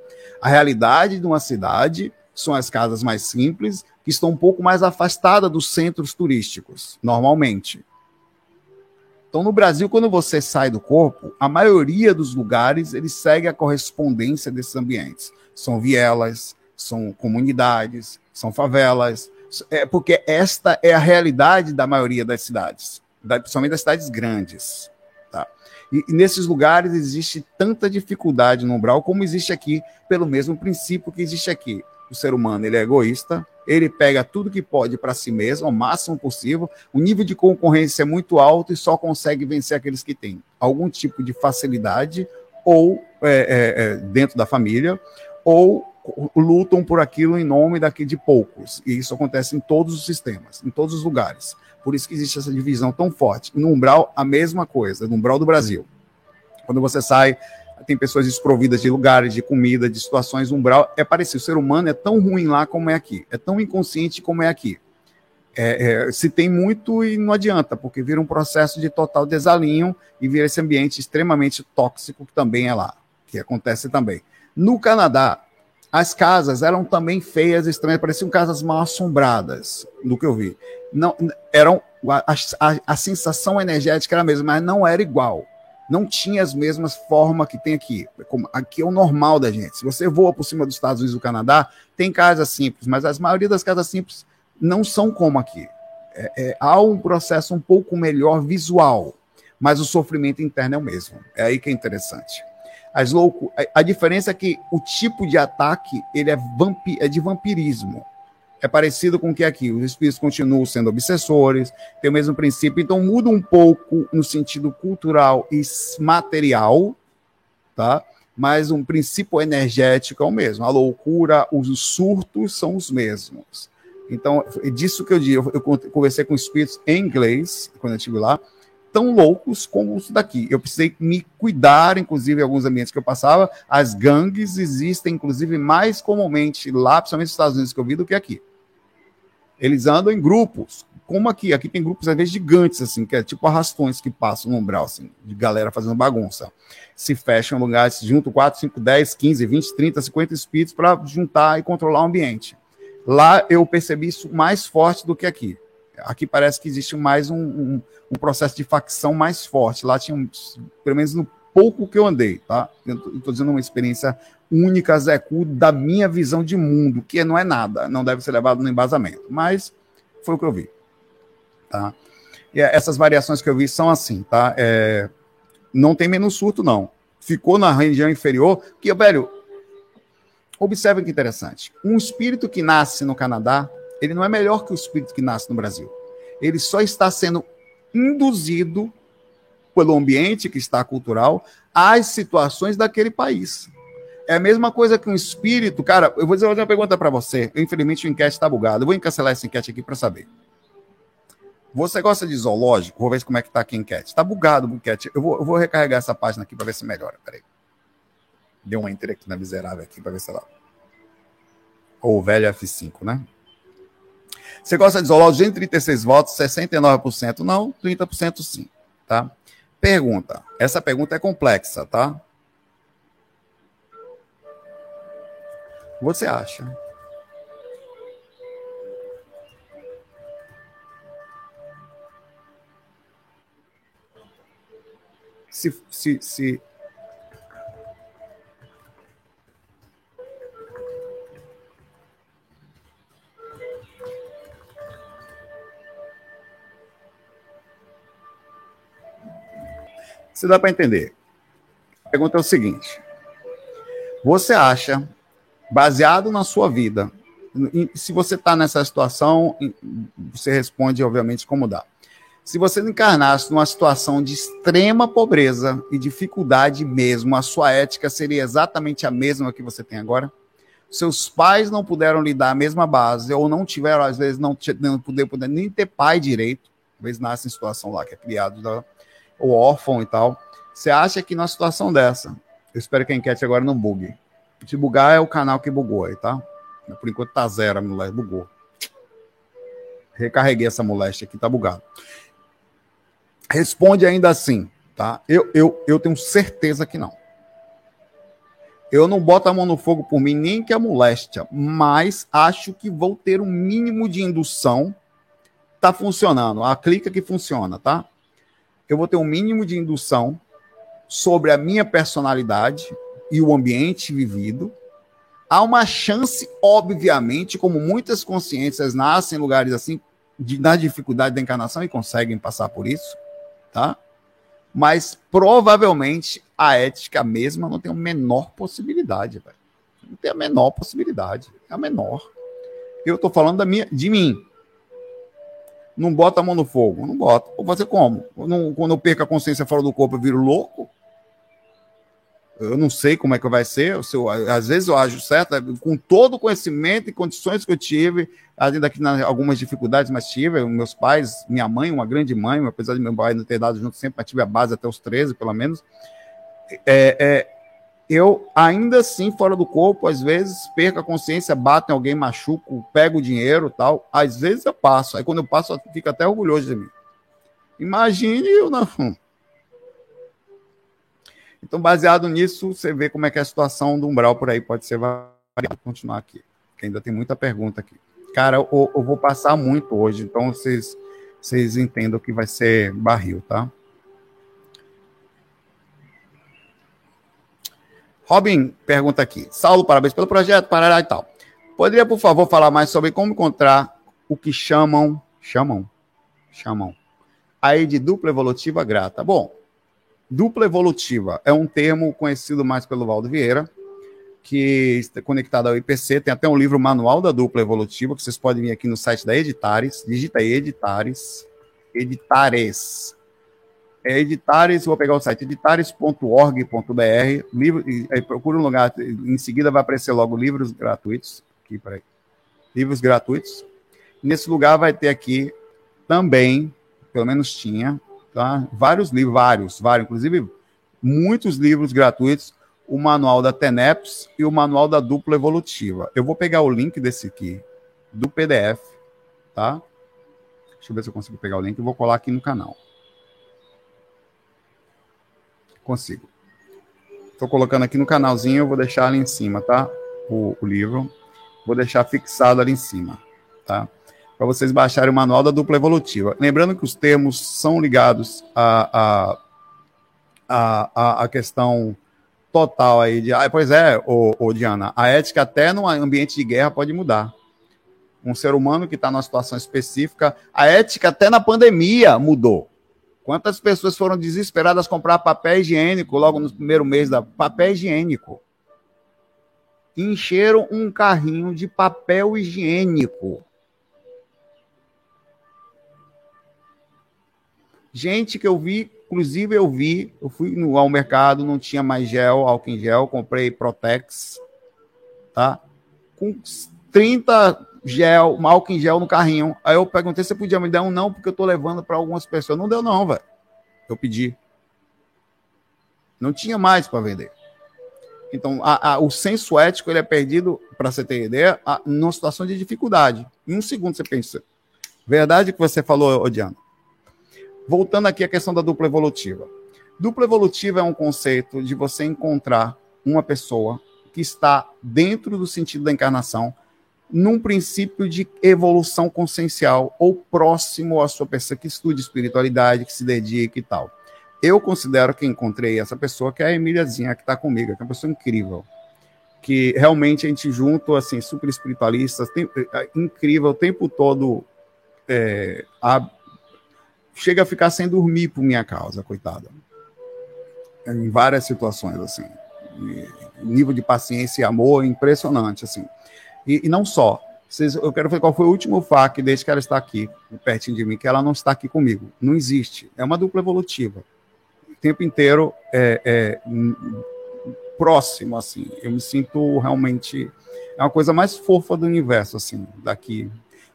A realidade de uma cidade são as casas mais simples, que estão um pouco mais afastadas dos centros turísticos, normalmente. Então, no Brasil, quando você sai do corpo, a maioria dos lugares eles segue a correspondência desses ambientes. São vielas, são comunidades, são favelas, é porque esta é a realidade da maioria das cidades, principalmente das cidades grandes. Tá? E, e nesses lugares existe tanta dificuldade no umbral como existe aqui, pelo mesmo princípio que existe aqui. O ser humano ele é egoísta, ele pega tudo que pode para si mesmo, ao máximo possível. O nível de concorrência é muito alto e só consegue vencer aqueles que têm algum tipo de facilidade ou é, é, é dentro da família, ou lutam por aquilo em nome daqui de poucos. E isso acontece em todos os sistemas, em todos os lugares. Por isso que existe essa divisão tão forte. No umbral, a mesma coisa, no umbral do Brasil. Quando você sai tem pessoas desprovidas de lugares, de comida, de situações umbral. É parecido. O ser humano é tão ruim lá como é aqui. É tão inconsciente como é aqui. É, é, se tem muito e não adianta, porque vira um processo de total desalinho e vira esse ambiente extremamente tóxico que também é lá, que acontece também. No Canadá, as casas eram também feias, estranhas, pareciam casas mal assombradas, do que eu vi. Não, eram a, a, a sensação energética era a mesma, mas não era igual não tinha as mesmas formas que tem aqui. Aqui é o normal da gente. Se você voa por cima dos Estados Unidos e do Canadá, tem casas simples, mas a maioria das casas simples não são como aqui. É, é, há um processo um pouco melhor visual, mas o sofrimento interno é o mesmo. É aí que é interessante. As louco, a, a diferença é que o tipo de ataque ele é, vampi, é de vampirismo é parecido com o que é aqui. Os espíritos continuam sendo obsessores, tem o mesmo princípio, então muda um pouco no sentido cultural e material, tá? Mas um princípio energético é o mesmo. A loucura, os surtos são os mesmos. Então, é disso que eu digo. Eu conversei com espíritos em inglês, quando eu estive lá, tão loucos como os daqui. Eu precisei me cuidar, inclusive, em alguns ambientes que eu passava. As gangues existem, inclusive, mais comumente lá, principalmente nos Estados Unidos, que eu vi, do que aqui. Eles andam em grupos, como aqui. Aqui tem grupos, às vezes, gigantes, assim, que é tipo arrastões que passam no umbral, assim, de galera fazendo bagunça. Se fecham lugares, juntam 4, 5, 10, 15, 20, 30, 50 espíritos para juntar e controlar o ambiente. Lá eu percebi isso mais forte do que aqui. Aqui parece que existe mais um, um, um processo de facção mais forte. Lá tinha, pelo menos no pouco que eu andei, tá? Estou dizendo uma experiência única, Zecu, da minha visão de mundo, que não é nada, não deve ser levado no embasamento, mas foi o que eu vi, tá? E essas variações que eu vi são assim, tá? É, não tem menos surto, não. Ficou na região inferior, que, velho, observe que interessante. Um espírito que nasce no Canadá, ele não é melhor que o espírito que nasce no Brasil. Ele só está sendo induzido pelo ambiente que está cultural às situações daquele país. É a mesma coisa que um espírito. Cara, eu vou fazer uma pergunta para você. Infelizmente, o enquete está bugado. Eu vou encancelar essa enquete aqui para saber. Você gosta de zoológico? Vou ver como é que está aqui a enquete. Está bugado o enquete. Eu vou, eu vou recarregar essa página aqui para ver se melhora. Peraí. Deu uma enter aqui na miserável aqui para ver se ela. Ou o velho F5, né? Você gosta de zoológico? 36 votos, 69% não, 30% sim, tá? Pergunta. Essa pergunta é complexa, tá? Você acha? Se, se, se Se dá para entender. A pergunta é o seguinte: você acha, baseado na sua vida, se você está nessa situação, você responde, obviamente, como dá. Se você encarnasse numa situação de extrema pobreza e dificuldade mesmo, a sua ética seria exatamente a mesma que você tem agora? Seus pais não puderam lhe dar a mesma base, ou não tiveram, às vezes, não, não nem ter pai direito, às vezes nasce em situação lá que é criado da, ou órfão e tal. Você acha que numa situação dessa, eu espero que a enquete agora não bugue. Se bugar é o canal que bugou aí, tá? Por enquanto tá zero a mulher, bugou. Recarreguei essa moléstia aqui, tá bugado. Responde ainda assim, tá? Eu, eu, eu tenho certeza que não. Eu não boto a mão no fogo por mim, nem que a moléstia, mas acho que vou ter um mínimo de indução. Tá funcionando, a clica que funciona, tá? Eu vou ter um mínimo de indução sobre a minha personalidade e o ambiente vivido. Há uma chance, obviamente, como muitas consciências nascem em lugares assim, de, na dificuldade da encarnação e conseguem passar por isso, tá? Mas provavelmente a ética mesma não tem a menor possibilidade, velho. Não tem a menor possibilidade. É a menor. Eu tô falando da minha, de mim. Não bota a mão no fogo. Não bota. Vou fazer como? Quando eu perco a consciência fora do corpo, eu viro louco? Eu não sei como é que vai ser. Eu, às vezes eu acho certo, com todo o conhecimento e condições que eu tive, ainda que algumas dificuldades, mas tive. Meus pais, minha mãe, uma grande mãe, apesar de meu pai não ter dado junto sempre, mas tive a base até os 13, pelo menos. É, é, eu, ainda assim, fora do corpo, às vezes perco a consciência, bato em alguém, machuco, pego o dinheiro tal. Às vezes eu passo. Aí quando eu passo, eu fico até orgulhoso de mim. Imagine eu não. Então, baseado nisso, você vê como é que é a situação do umbral por aí pode ser variada. Vou continuar aqui, que ainda tem muita pergunta aqui. Cara, eu, eu vou passar muito hoje, então vocês, vocês entendam que vai ser barril, tá? Robin pergunta aqui. Saulo, parabéns pelo projeto, parará e tal. Poderia, por favor, falar mais sobre como encontrar o que chamam, chamam, chamam, aí de dupla evolutiva grata? Bom, Dupla evolutiva é um termo conhecido mais pelo Valdo Vieira, que está conectado ao IPC. Tem até um livro manual da dupla evolutiva, que vocês podem vir aqui no site da Editares. Digita aí Editares. Editares. É Editares, vou pegar o site editares.org.br. Livro, aí procura um lugar, em seguida vai aparecer logo livros gratuitos. Aqui, peraí. Livros gratuitos. Nesse lugar vai ter aqui também, pelo menos tinha, tá? Vários livros, vários, vários, inclusive muitos livros gratuitos, o manual da TENEPS e o manual da dupla evolutiva. Eu vou pegar o link desse aqui, do PDF, tá? Deixa eu ver se eu consigo pegar o link e vou colar aqui no canal. Consigo. Estou colocando aqui no canalzinho, eu vou deixar ali em cima, tá? O, o livro. Vou deixar fixado ali em cima, tá? para vocês baixarem o manual da dupla evolutiva. Lembrando que os termos são ligados à a, a, a, questão total aí de. Ah, pois é, ô, ô, Diana, a ética até no ambiente de guerra pode mudar. Um ser humano que está numa situação específica, a ética até na pandemia mudou. Quantas pessoas foram desesperadas comprar papel higiênico logo no primeiro mês da papel higiênico? Encheram um carrinho de papel higiênico Gente que eu vi, inclusive eu vi, eu fui ao mercado, não tinha mais gel, álcool em gel, comprei Protex, tá? Com 30 gel, álcool em gel no carrinho. Aí eu perguntei se podia me dar um não, porque eu tô levando para algumas pessoas. Não deu não, velho. Eu pedi. Não tinha mais para vender. Então, a, a, o senso ético ele é perdido, para você ter ideia, a, numa situação de dificuldade. Em um segundo você pensa. Verdade que você falou, Odiano. Voltando aqui à questão da dupla evolutiva. Dupla evolutiva é um conceito de você encontrar uma pessoa que está dentro do sentido da encarnação, num princípio de evolução consciencial ou próximo à sua pessoa que estude espiritualidade, que se dedique e tal. Eu considero que encontrei essa pessoa, que é a Emíliazinha, que está comigo, que é uma pessoa incrível. Que realmente a gente junto, assim, super espiritualistas, tem, é, incrível, o tempo todo é, a, chega a ficar sem dormir por minha causa, coitada. Em várias situações, assim. nível de paciência e amor impressionante, assim. E, e não só. Vocês, eu quero ver qual foi o último FAQ desde que ela está aqui, pertinho de mim, que ela não está aqui comigo. Não existe. É uma dupla evolutiva. O tempo inteiro é, é próximo, assim. Eu me sinto realmente. É uma coisa mais fofa do universo, assim, daqui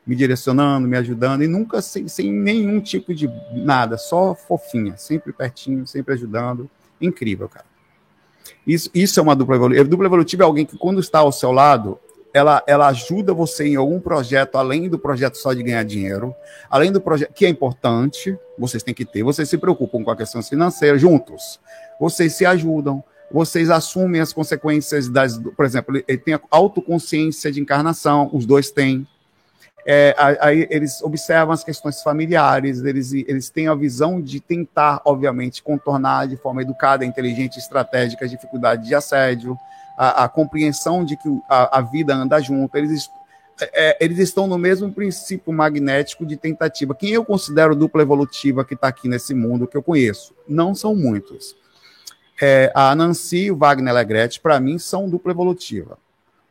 me direcionando, me ajudando, e nunca sem, sem nenhum tipo de nada, só fofinha, sempre pertinho, sempre ajudando. Incrível, cara. Isso, isso é uma dupla evolutiva. Dupla evolutiva é alguém que, quando está ao seu lado, ela, ela ajuda você em algum projeto, além do projeto só de ganhar dinheiro, além do projeto, que é importante, vocês têm que ter, vocês se preocupam com a questão financeira juntos. Vocês se ajudam, vocês assumem as consequências das. Por exemplo, ele tem a autoconsciência de encarnação, os dois têm. É, aí eles observam as questões familiares, eles, eles têm a visão de tentar, obviamente, contornar de forma educada, inteligente, estratégica as dificuldades de assédio, a, a compreensão de que a, a, vida anda junto. Eles, é, eles estão no mesmo princípio magnético de tentativa. Quem eu considero dupla evolutiva que está aqui nesse mundo que eu conheço? Não são muitos. É, a Nancy e o Wagner Legretti, para mim, são dupla evolutiva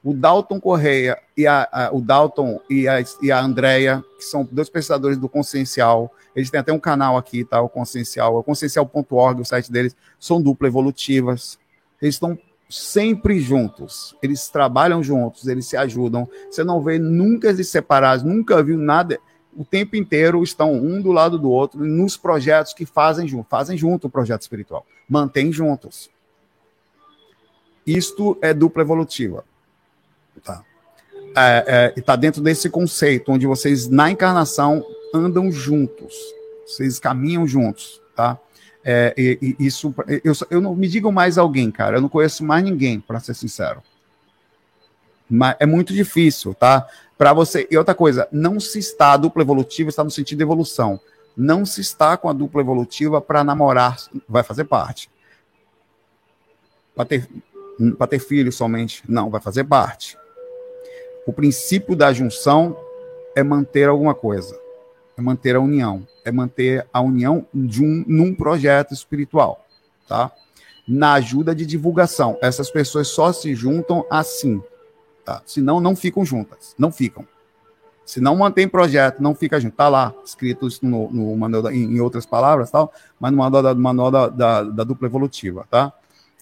o Dalton Correia e a, a, o Dalton e a, e a Andrea, que são dois pesquisadores do Consciencial, eles têm até um canal aqui, tá? O Consciencial, o consciencial.org, o site deles, são dupla evolutivas. Eles estão sempre juntos, eles trabalham juntos, eles se ajudam. Você não vê nunca eles separados, nunca viu nada. O tempo inteiro estão um do lado do outro nos projetos que fazem junto, fazem junto o projeto espiritual, mantêm juntos. Isto é dupla evolutiva. Tá. É, é, está dentro desse conceito, onde vocês, na encarnação, andam juntos. Vocês caminham juntos, tá? É, e, e isso, eu, eu não me digam mais alguém, cara. Eu não conheço mais ninguém, para ser sincero. Mas é muito difícil, tá? Para você. E outra coisa, não se está a dupla evolutiva, está no sentido de evolução. Não se está com a dupla evolutiva para namorar, vai fazer parte. Para ter, ter filho somente, não, vai fazer parte. O princípio da junção é manter alguma coisa, é manter a união, é manter a união de um, num projeto espiritual, tá? Na ajuda de divulgação. Essas pessoas só se juntam assim, tá? Senão não ficam juntas, não ficam. Se não mantém projeto, não fica junto. Tá lá, escrito no, no manual, em, em, outras palavras, tal, mas no manual, da, manual da, da, da dupla evolutiva, tá?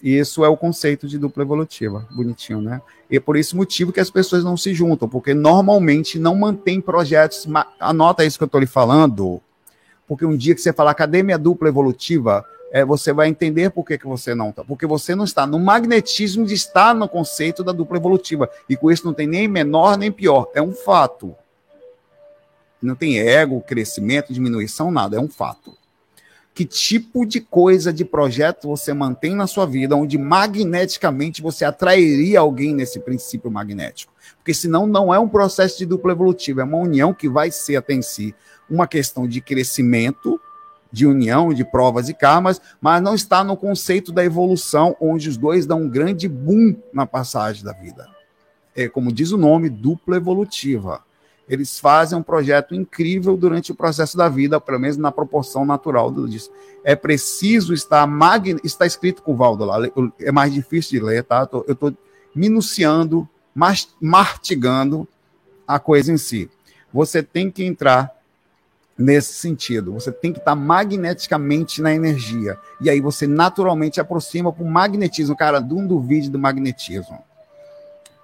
Isso é o conceito de dupla evolutiva. Bonitinho, né? E é por esse motivo que as pessoas não se juntam, porque normalmente não mantém projetos. Anota isso que eu estou lhe falando, porque um dia que você falar cadê minha dupla evolutiva, é, você vai entender por que, que você não está. Porque você não está no magnetismo de estar no conceito da dupla evolutiva. E com isso não tem nem menor nem pior. É um fato. Não tem ego, crescimento, diminuição, nada. É um fato que tipo de coisa, de projeto você mantém na sua vida, onde magneticamente você atrairia alguém nesse princípio magnético. Porque senão não é um processo de dupla evolutiva, é uma união que vai ser até em si uma questão de crescimento, de união, de provas e karmas, mas não está no conceito da evolução, onde os dois dão um grande boom na passagem da vida. É como diz o nome, dupla evolutiva eles fazem um projeto incrível durante o processo da vida, pelo menos na proporção natural disso. É preciso estar mag... está escrito com o Valdo lá, é mais difícil de ler, tá? Eu estou minuciando, mastigando a coisa em si. Você tem que entrar nesse sentido. Você tem que estar magneticamente na energia. E aí você naturalmente aproxima para o magnetismo. Cara, não duvide do magnetismo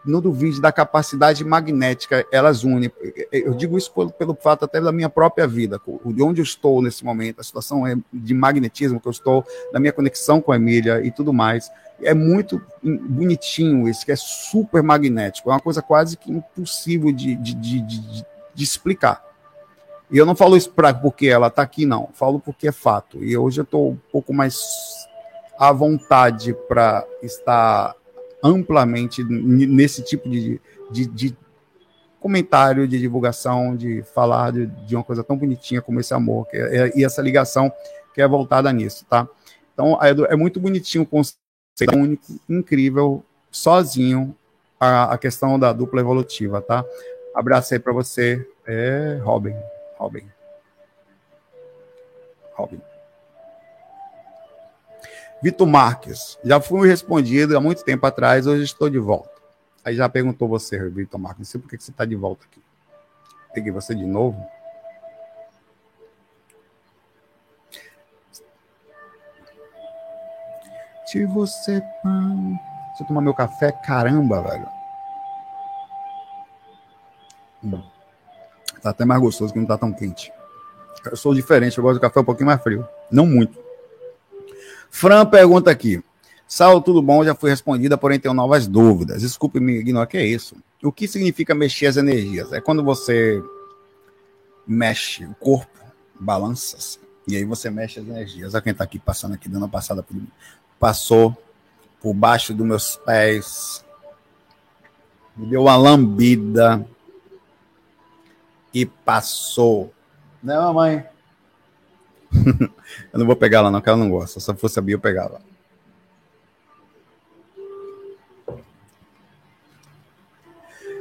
não duvide da capacidade magnética, elas unem. Eu digo isso pelo, pelo, fato até da minha própria vida, de onde eu estou nesse momento, a situação é de magnetismo que eu estou, da minha conexão com a Emília e tudo mais. É muito bonitinho isso, que é super magnético, é uma coisa quase que impossível de, de, de, de, de explicar. E eu não falo isso pra, porque ela está aqui, não, falo porque é fato. E hoje eu estou um pouco mais à vontade para estar amplamente nesse tipo de, de, de comentário, de divulgação, de falar de, de, uma coisa tão bonitinha como esse amor que é, e essa ligação que é voltada nisso, tá? Então, é, é muito bonitinho o conceito único, incrível, sozinho, a, a, questão da dupla evolutiva, tá? Abraço aí para você, é, Robin. Robin. Robin. Vitor Marques, já fui respondido há muito tempo atrás, hoje estou de volta. Aí já perguntou você, Vitor Marques, não sei por que você está de volta aqui. Peguei você de novo. Se você. Deixa eu tomar meu café, caramba, velho. Tá até mais gostoso que não tá tão quente. Eu sou diferente, eu gosto de café um pouquinho mais frio. Não muito. Fran pergunta aqui. Saulo, tudo bom? Já foi respondida, porém tenho novas dúvidas. Desculpe me ignorar, que é isso? O que significa mexer as energias? É quando você mexe o corpo, balança e aí você mexe as energias. Olha quem está aqui passando aqui, dando uma passada por mim. Passou, por baixo dos meus pés, me deu uma lambida e passou. Né, mamãe? [laughs] eu não vou pegar ela, não, que ela não gosta. Se fosse a Bia, eu pegava.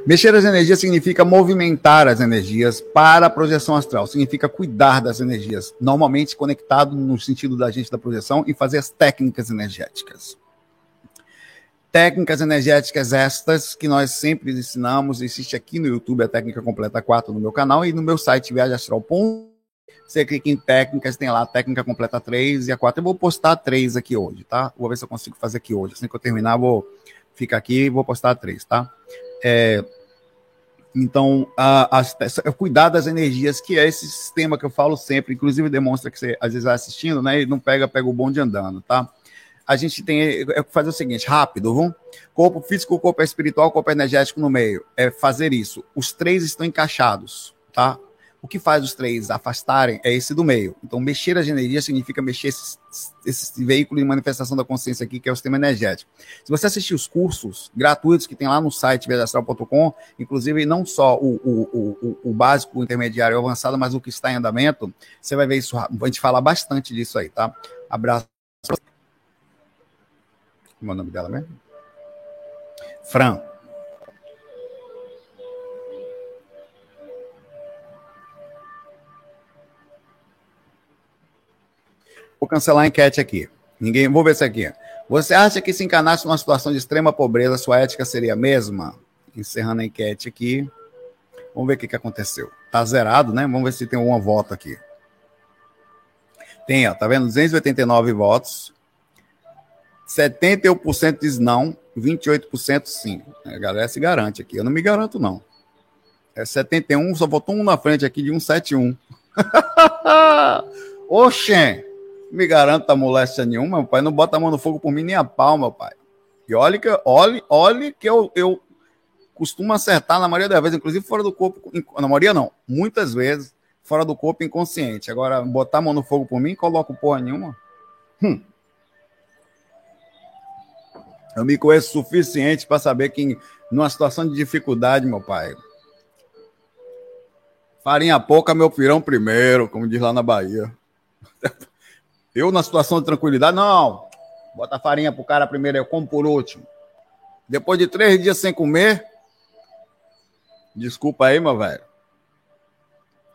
Mexer as energias significa movimentar as energias para a projeção astral, significa cuidar das energias, normalmente conectado no sentido da gente da projeção e fazer as técnicas energéticas. Técnicas energéticas estas que nós sempre ensinamos, existe aqui no YouTube a técnica completa 4 no meu canal e no meu site viagemastral.com. Você clica em técnicas, tem lá a técnica completa 3 e a 4. Eu vou postar 3 aqui hoje, tá? Vou ver se eu consigo fazer aqui hoje. Assim que eu terminar, vou ficar aqui e vou postar 3, tá? É, então, a, a, a, cuidar das energias, que é esse sistema que eu falo sempre, inclusive demonstra que você às vezes vai assistindo, né? E não pega, pega o bonde andando, tá? A gente tem é fazer o seguinte, rápido, vamos? Corpo físico, corpo espiritual, corpo energético no meio. É fazer isso. Os três estão encaixados, tá? O que faz os três afastarem é esse do meio. Então, mexer as energias significa mexer esse, esse veículo de manifestação da consciência aqui, que é o sistema energético. Se você assistir os cursos gratuitos que tem lá no site viajastral.com, inclusive não só o, o, o, o básico, o intermediário e o avançado, mas o que está em andamento, você vai ver isso. A gente fala bastante disso aí, tá? Abraço. Como é o nome dela mesmo? Fran. Vou cancelar a enquete aqui. Ninguém, vou ver se aqui. Você acha que se encanasse numa situação de extrema pobreza, sua ética seria a mesma? Encerrando a enquete aqui. Vamos ver o que, que aconteceu. Tá zerado, né? Vamos ver se tem alguma volta aqui. Tem, ó, tá vendo? 289 votos. 71% diz não, 28% sim. A galera se garante aqui. Eu não me garanto, não. É 71, só votou um na frente aqui de 171. [laughs] Oxê! Me garanta moléstia nenhuma, meu pai. Não bota a mão no fogo por mim nem a pau, meu pai. E olha que, olhe, olhe que eu, eu costumo acertar na maioria das vezes, inclusive fora do corpo. Na maioria não, muitas vezes fora do corpo inconsciente. Agora, botar a mão no fogo por mim, coloco porra nenhuma. Hum. Eu me conheço suficiente para saber que, numa situação de dificuldade, meu pai, farinha pouca, meu pirão primeiro, como diz lá na Bahia. [laughs] Eu, na situação de tranquilidade, não. Bota a farinha pro cara primeiro, eu como por último. Depois de três dias sem comer, desculpa aí, meu velho.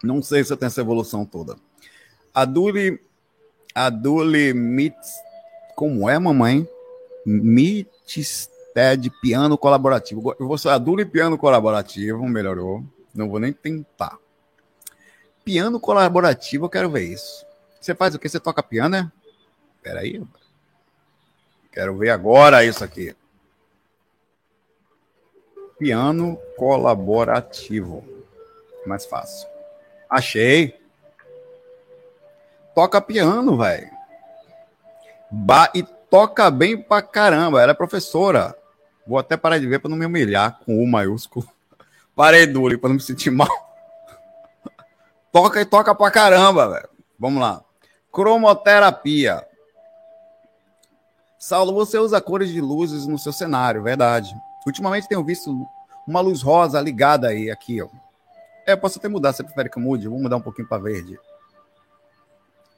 Não sei se eu tenho essa evolução toda. A Duli, a Duli Mitz, como é, mamãe? Mitisted Piano Colaborativo. Eu vou ser a Duli Piano Colaborativo, melhorou. Não vou nem tentar. Piano colaborativo, eu quero ver isso. Você faz o que? Você toca piano, né? Peraí. Quero ver agora isso aqui. Piano colaborativo. Mais fácil. Achei. Toca piano, velho. E toca bem pra caramba. Ela é professora. Vou até parar de ver para não me humilhar com o maiúsculo. [laughs] Parei duro para não me sentir mal. [laughs] toca e toca pra caramba, velho. Vamos lá. Cromoterapia. Saulo, você usa cores de luzes no seu cenário, verdade. Ultimamente tenho visto uma luz rosa ligada aí, aqui, ó. É, eu posso até mudar, você prefere que eu mude? Vou mudar um pouquinho para verde.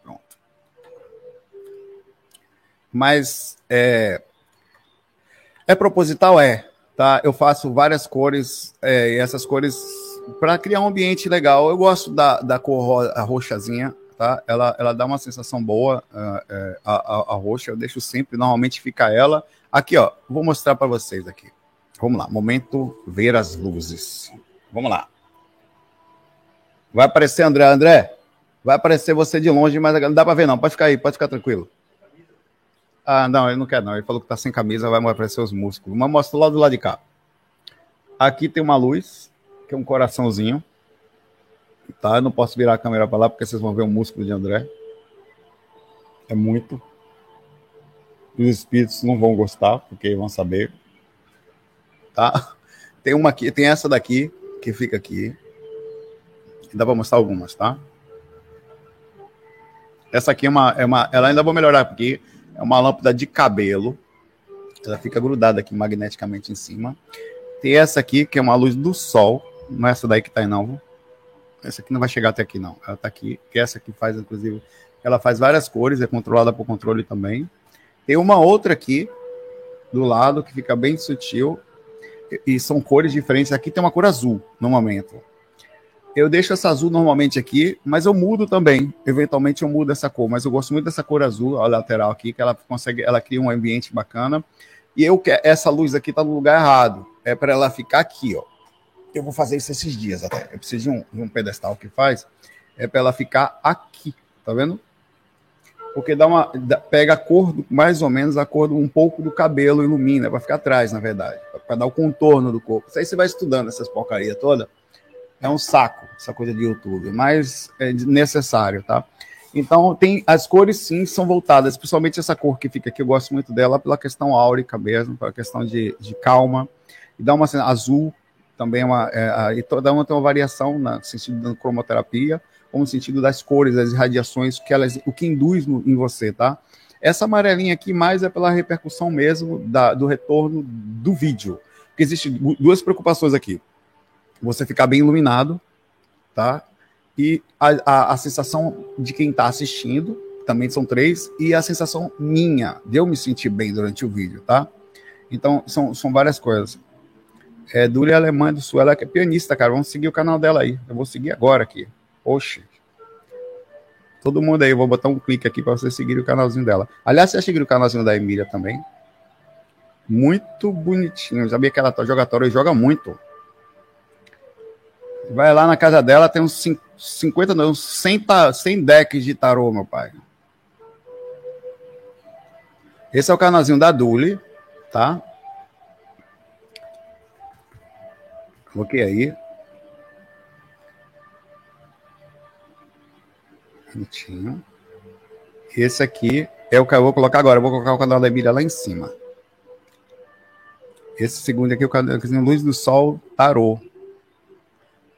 Pronto. Mas é, é proposital, é. Tá? Eu faço várias cores, é, e essas cores para criar um ambiente legal. Eu gosto da, da cor roxazinha, tá? Ela, ela dá uma sensação boa, uh, a, a, a, roxa, eu deixo sempre, normalmente fica ela. Aqui, ó, vou mostrar para vocês aqui. Vamos lá, momento ver as luzes. Vamos lá. Vai aparecer, André, André, vai aparecer você de longe, mas não dá para ver não, pode ficar aí, pode ficar tranquilo. Ah, não, ele não quer não, ele falou que tá sem camisa, vai aparecer os músculos. Mas mostra lá do lado de cá. Aqui tem uma luz, que é um coraçãozinho tá? Eu não posso virar a câmera para lá porque vocês vão ver o músculo de André. É muito. Os espíritos não vão gostar porque vão saber, tá? Tem uma aqui, tem essa daqui que fica aqui. Dá para mostrar algumas, tá? Essa aqui é uma, é uma, ela ainda vou melhorar porque é uma lâmpada de cabelo. Ela fica grudada aqui magneticamente em cima. Tem essa aqui, que é uma luz do sol. Não é essa daí que tá aí, não. Essa aqui não vai chegar até aqui, não. Ela tá aqui. Que essa aqui faz, inclusive, ela faz várias cores, é controlada por controle também. Tem uma outra aqui, do lado, que fica bem sutil. E são cores diferentes. Aqui tem uma cor azul, no momento. Eu deixo essa azul normalmente aqui, mas eu mudo também. Eventualmente eu mudo essa cor, mas eu gosto muito dessa cor azul, a lateral aqui, que ela consegue, ela cria um ambiente bacana. E eu essa luz aqui tá no lugar errado. É para ela ficar aqui, ó. Eu vou fazer isso esses dias até. Eu preciso de um, de um pedestal que faz. É para ela ficar aqui, tá vendo? Porque dá uma pega a cor mais ou menos a cor um pouco do cabelo ilumina, para ficar atrás, na verdade, para dar o contorno do corpo. Isso aí você vai estudando essas porcaria toda é um saco essa coisa de YouTube, mas é necessário, tá? Então, tem as cores sim são voltadas, principalmente essa cor que fica aqui, eu gosto muito dela pela questão áurica mesmo, pela questão de, de calma, e dá uma assim, azul também, uma, é, e toda uma tem uma variação no sentido da cromoterapia, como no sentido das cores, das irradiações, que elas, o que induz no, em você, tá? Essa amarelinha aqui mais é pela repercussão mesmo da, do retorno do vídeo, porque existem duas preocupações aqui você ficar bem iluminado, tá? E a, a, a sensação de quem está assistindo, também são três, e a sensação minha, de eu me sentir bem durante o vídeo, tá? Então, são, são várias coisas. É, Dúlia Alemã do Sul, ela é pianista, cara. Vamos seguir o canal dela aí. Eu vou seguir agora aqui. Oxe. Todo mundo aí, eu vou botar um clique aqui para você seguir o canalzinho dela. Aliás, você seguir o canalzinho da Emília também. Muito bonitinho. Eu sabia que ela tá jogatória e joga muito. Vai lá na casa dela, tem uns 50, não, 100, 100 decks de tarô, meu pai. Esse é o canalzinho da Duli, tá? Coloquei aí. Bonitinho. Esse aqui é o que eu vou colocar agora. Eu vou colocar o canal da Emília lá em cima. Esse segundo aqui o canal Luz do Sol Tarô.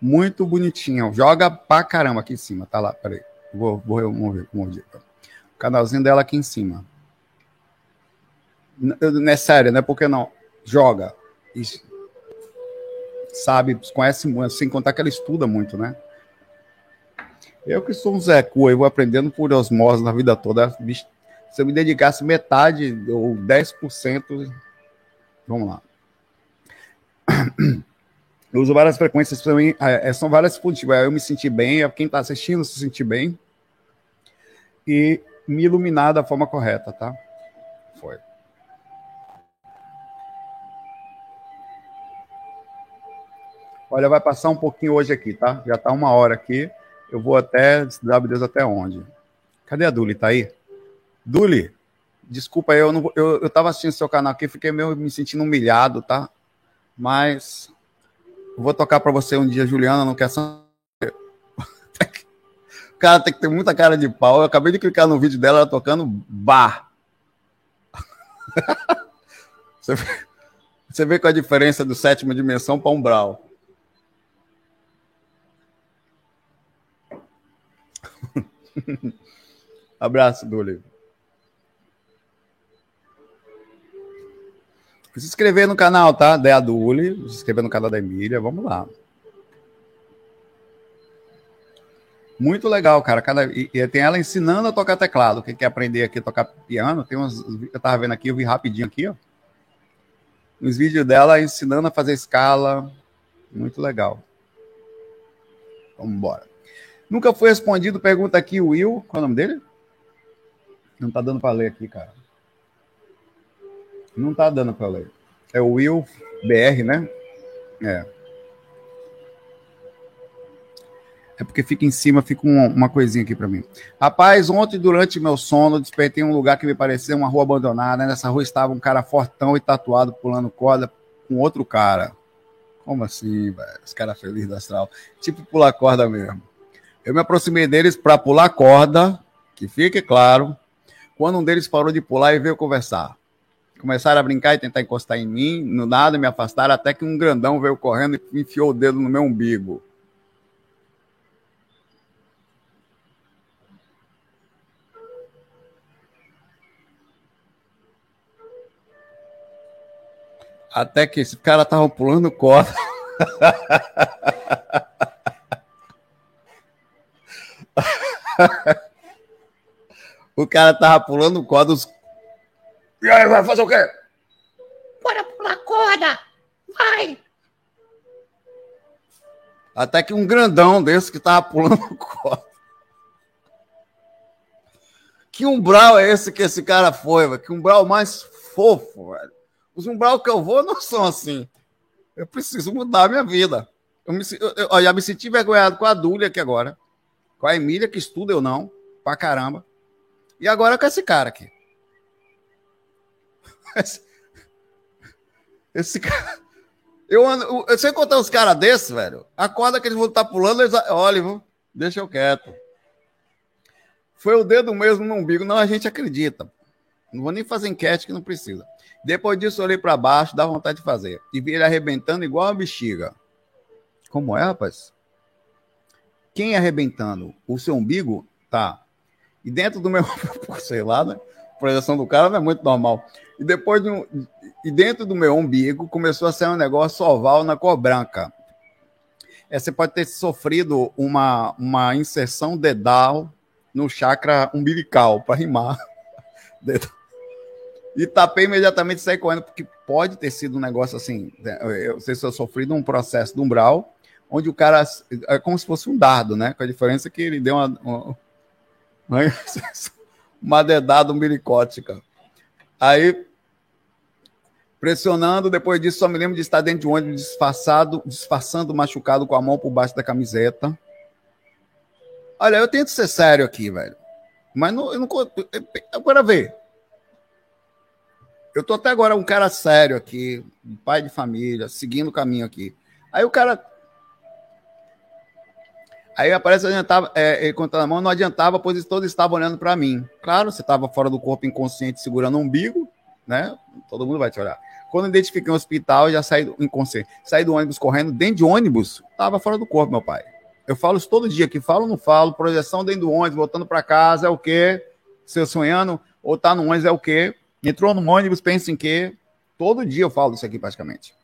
Muito bonitinho. Joga pra caramba aqui em cima. Tá lá, peraí. Vou, vou remover. remover. O canalzinho dela aqui em cima. Não é sério, né? Porque não? Joga. Sabe, conhece muito, sem contar que ela estuda muito, né? Eu que sou um Zé vou aprendendo por osmose na vida toda. Se eu me dedicasse metade ou 10%, vamos lá. Eu uso várias frequências para mim, é, é, são várias positivas. Eu me sentir bem, quem está assistindo se sentir bem e me iluminar da forma correta, tá? Foi. Olha, vai passar um pouquinho hoje aqui, tá? Já tá uma hora aqui. Eu vou até, sabe Deus até onde. Cadê a Duli? Tá aí? Duli, desculpa, eu não eu, eu tava assistindo seu canal aqui, fiquei meio me sentindo humilhado, tá? Mas eu vou tocar para você um dia, Juliana, não quer saber. [laughs] O cara tem que ter muita cara de pau. Eu acabei de clicar no vídeo dela, ela tocando bar. [laughs] Você vê, você vê qual é a diferença do sétima dimensão para umbral. [laughs] Abraço, Dully. Se inscrever no canal, tá? Da Aduli, se inscrever no canal da Emília, vamos lá. Muito legal, cara. Cada, e, e, tem ela ensinando a tocar teclado. Quem quer aprender aqui a tocar piano, tem uns. Eu tava vendo aqui, eu vi rapidinho aqui, ó. Os vídeos dela ensinando a fazer escala. Muito legal. Vamos embora. Nunca foi respondido, pergunta aqui o Will. Qual é o nome dele? Não tá dando para ler aqui, cara. Não tá dando para ler. É o Will BR, né? É. É porque fica em cima, fica uma, uma coisinha aqui para mim. Rapaz, ontem durante meu sono, despertei em um lugar que me parecia uma rua abandonada. Nessa rua estava um cara fortão e tatuado pulando corda com outro cara. Como assim, velho? Os caras felizes da astral. Tipo pular corda mesmo. Eu me aproximei deles para pular corda, que fique claro. Quando um deles parou de pular e veio conversar. Começaram a brincar e tentar encostar em mim, no nada me afastaram, até que um grandão veio correndo e enfiou o dedo no meu umbigo. Até que esse cara tava pulando corda. [laughs] [laughs] o cara tava pulando corda. Os... E aí, vai fazer o quê? Bora pular corda! Vai! Até que um grandão desse que tava pulando corda. Que umbral é esse que esse cara foi, velho? Que umbral mais fofo, velho. Os umbral que eu vou não são assim. Eu preciso mudar a minha vida. Eu, me, eu, eu já me senti envergonhado com a Dúlia aqui agora. Com a Emília, que estuda eu não, pra caramba. E agora com esse cara aqui. [laughs] Esse, esse cara. Eu ando. Eu, sei contar uns caras desses, velho. Acorda que eles vão estar pulando, eles. Olha, deixa eu quieto. Foi o dedo mesmo no umbigo. Não, a gente acredita. Não vou nem fazer enquete que não precisa. Depois disso, olhei para baixo, dá vontade de fazer. E vi ele arrebentando igual uma bexiga. Como é, rapaz? Quem arrebentando? O seu umbigo? Tá. E dentro do meu. [laughs] sei lá, né? A projeção do cara não é muito normal. E depois de um. E dentro do meu umbigo começou a sair um negócio oval na cor branca. É, você pode ter sofrido uma, uma inserção dedal no chakra umbilical, para rimar. [laughs] E tapei imediatamente saí correndo, porque pode ter sido um negócio assim. Né, eu sei se eu sofri de um processo de umbral, onde o cara é como se fosse um dardo, né? Com a diferença que ele deu uma, uma, [laughs] uma dedada umbilicótica. Aí, pressionando, depois disso, só me lembro de estar dentro de um ônibus disfarçado, disfarçando machucado com a mão por baixo da camiseta. Olha, eu tento ser sério aqui, velho. Mas não, eu não. Agora vê. Eu tô até agora um cara sério aqui, um pai de família, seguindo o caminho aqui. Aí o cara. Aí aparece, adiantava, é, ele contando a mão, não adiantava, pois todos estavam olhando para mim. Claro, você estava fora do corpo inconsciente, segurando o umbigo, né? Todo mundo vai te olhar. Quando eu identifiquei o hospital, já saí do inconsciente. Saí do ônibus correndo, dentro de ônibus, estava fora do corpo, meu pai. Eu falo isso todo dia, que falo ou não falo, projeção dentro do ônibus, voltando para casa, é o quê? Se eu sonhando, ou tá no ônibus, é o quê? Entrou no ônibus, pensa em quê? Todo dia eu falo isso aqui praticamente.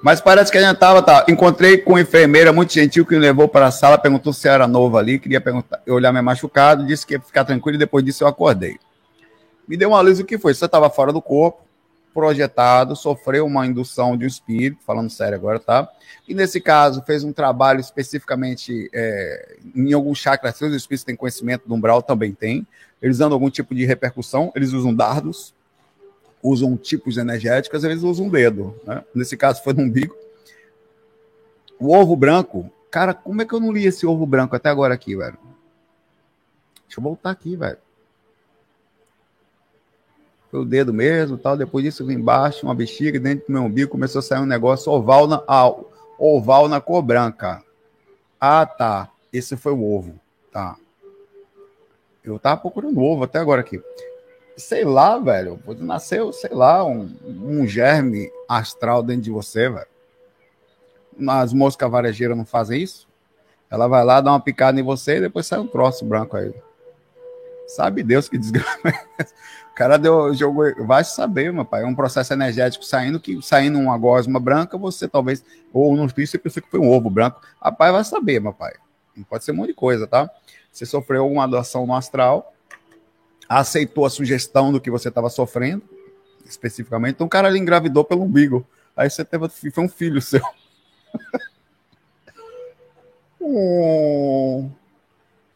Mas parece que a gente tava, tá. Encontrei com uma enfermeira muito gentil que me levou para a sala, perguntou se era nova ali, queria perguntar, olhar meu machucado, disse que ia ficar tranquilo e depois disso eu acordei. Me deu uma luz o que foi? Você estava fora do corpo, projetado, sofreu uma indução de um espírito, falando sério agora, tá? E nesse caso, fez um trabalho especificamente é, em algum chakra, se os espíritos têm conhecimento do umbral, também tem. Eles usam algum tipo de repercussão, eles usam dardos, usam tipos energéticos, eles usam um dedo. Né? Nesse caso, foi no umbigo. O ovo branco, cara, como é que eu não li esse ovo branco até agora aqui, velho? Deixa eu voltar aqui, velho. Foi o dedo mesmo, tal. Depois disso, vim embaixo, uma bexiga dentro do meu umbigo, começou a sair um negócio oval na, ah, oval na cor branca. Ah, tá. Esse foi o ovo. Tá. Eu tava procurando ovo até agora aqui. Sei lá, velho. Nasceu, sei lá, um, um germe astral dentro de você, velho. As moscas varejeiras não fazem isso? Ela vai lá, dá uma picada em você e depois sai um troço branco aí. Sabe Deus que [laughs] desgraça. O cara deu jogo, vai saber, meu pai. É um processo energético saindo que saindo uma gosma branca, você talvez ou não você pensa que foi um ovo branco. Rapaz, vai saber, meu pai. Pode ser um monte de coisa, tá? Você sofreu alguma doação no astral, aceitou a sugestão do que você estava sofrendo, especificamente. Então o cara ele engravidou pelo umbigo. Aí você teve foi um filho seu. [laughs]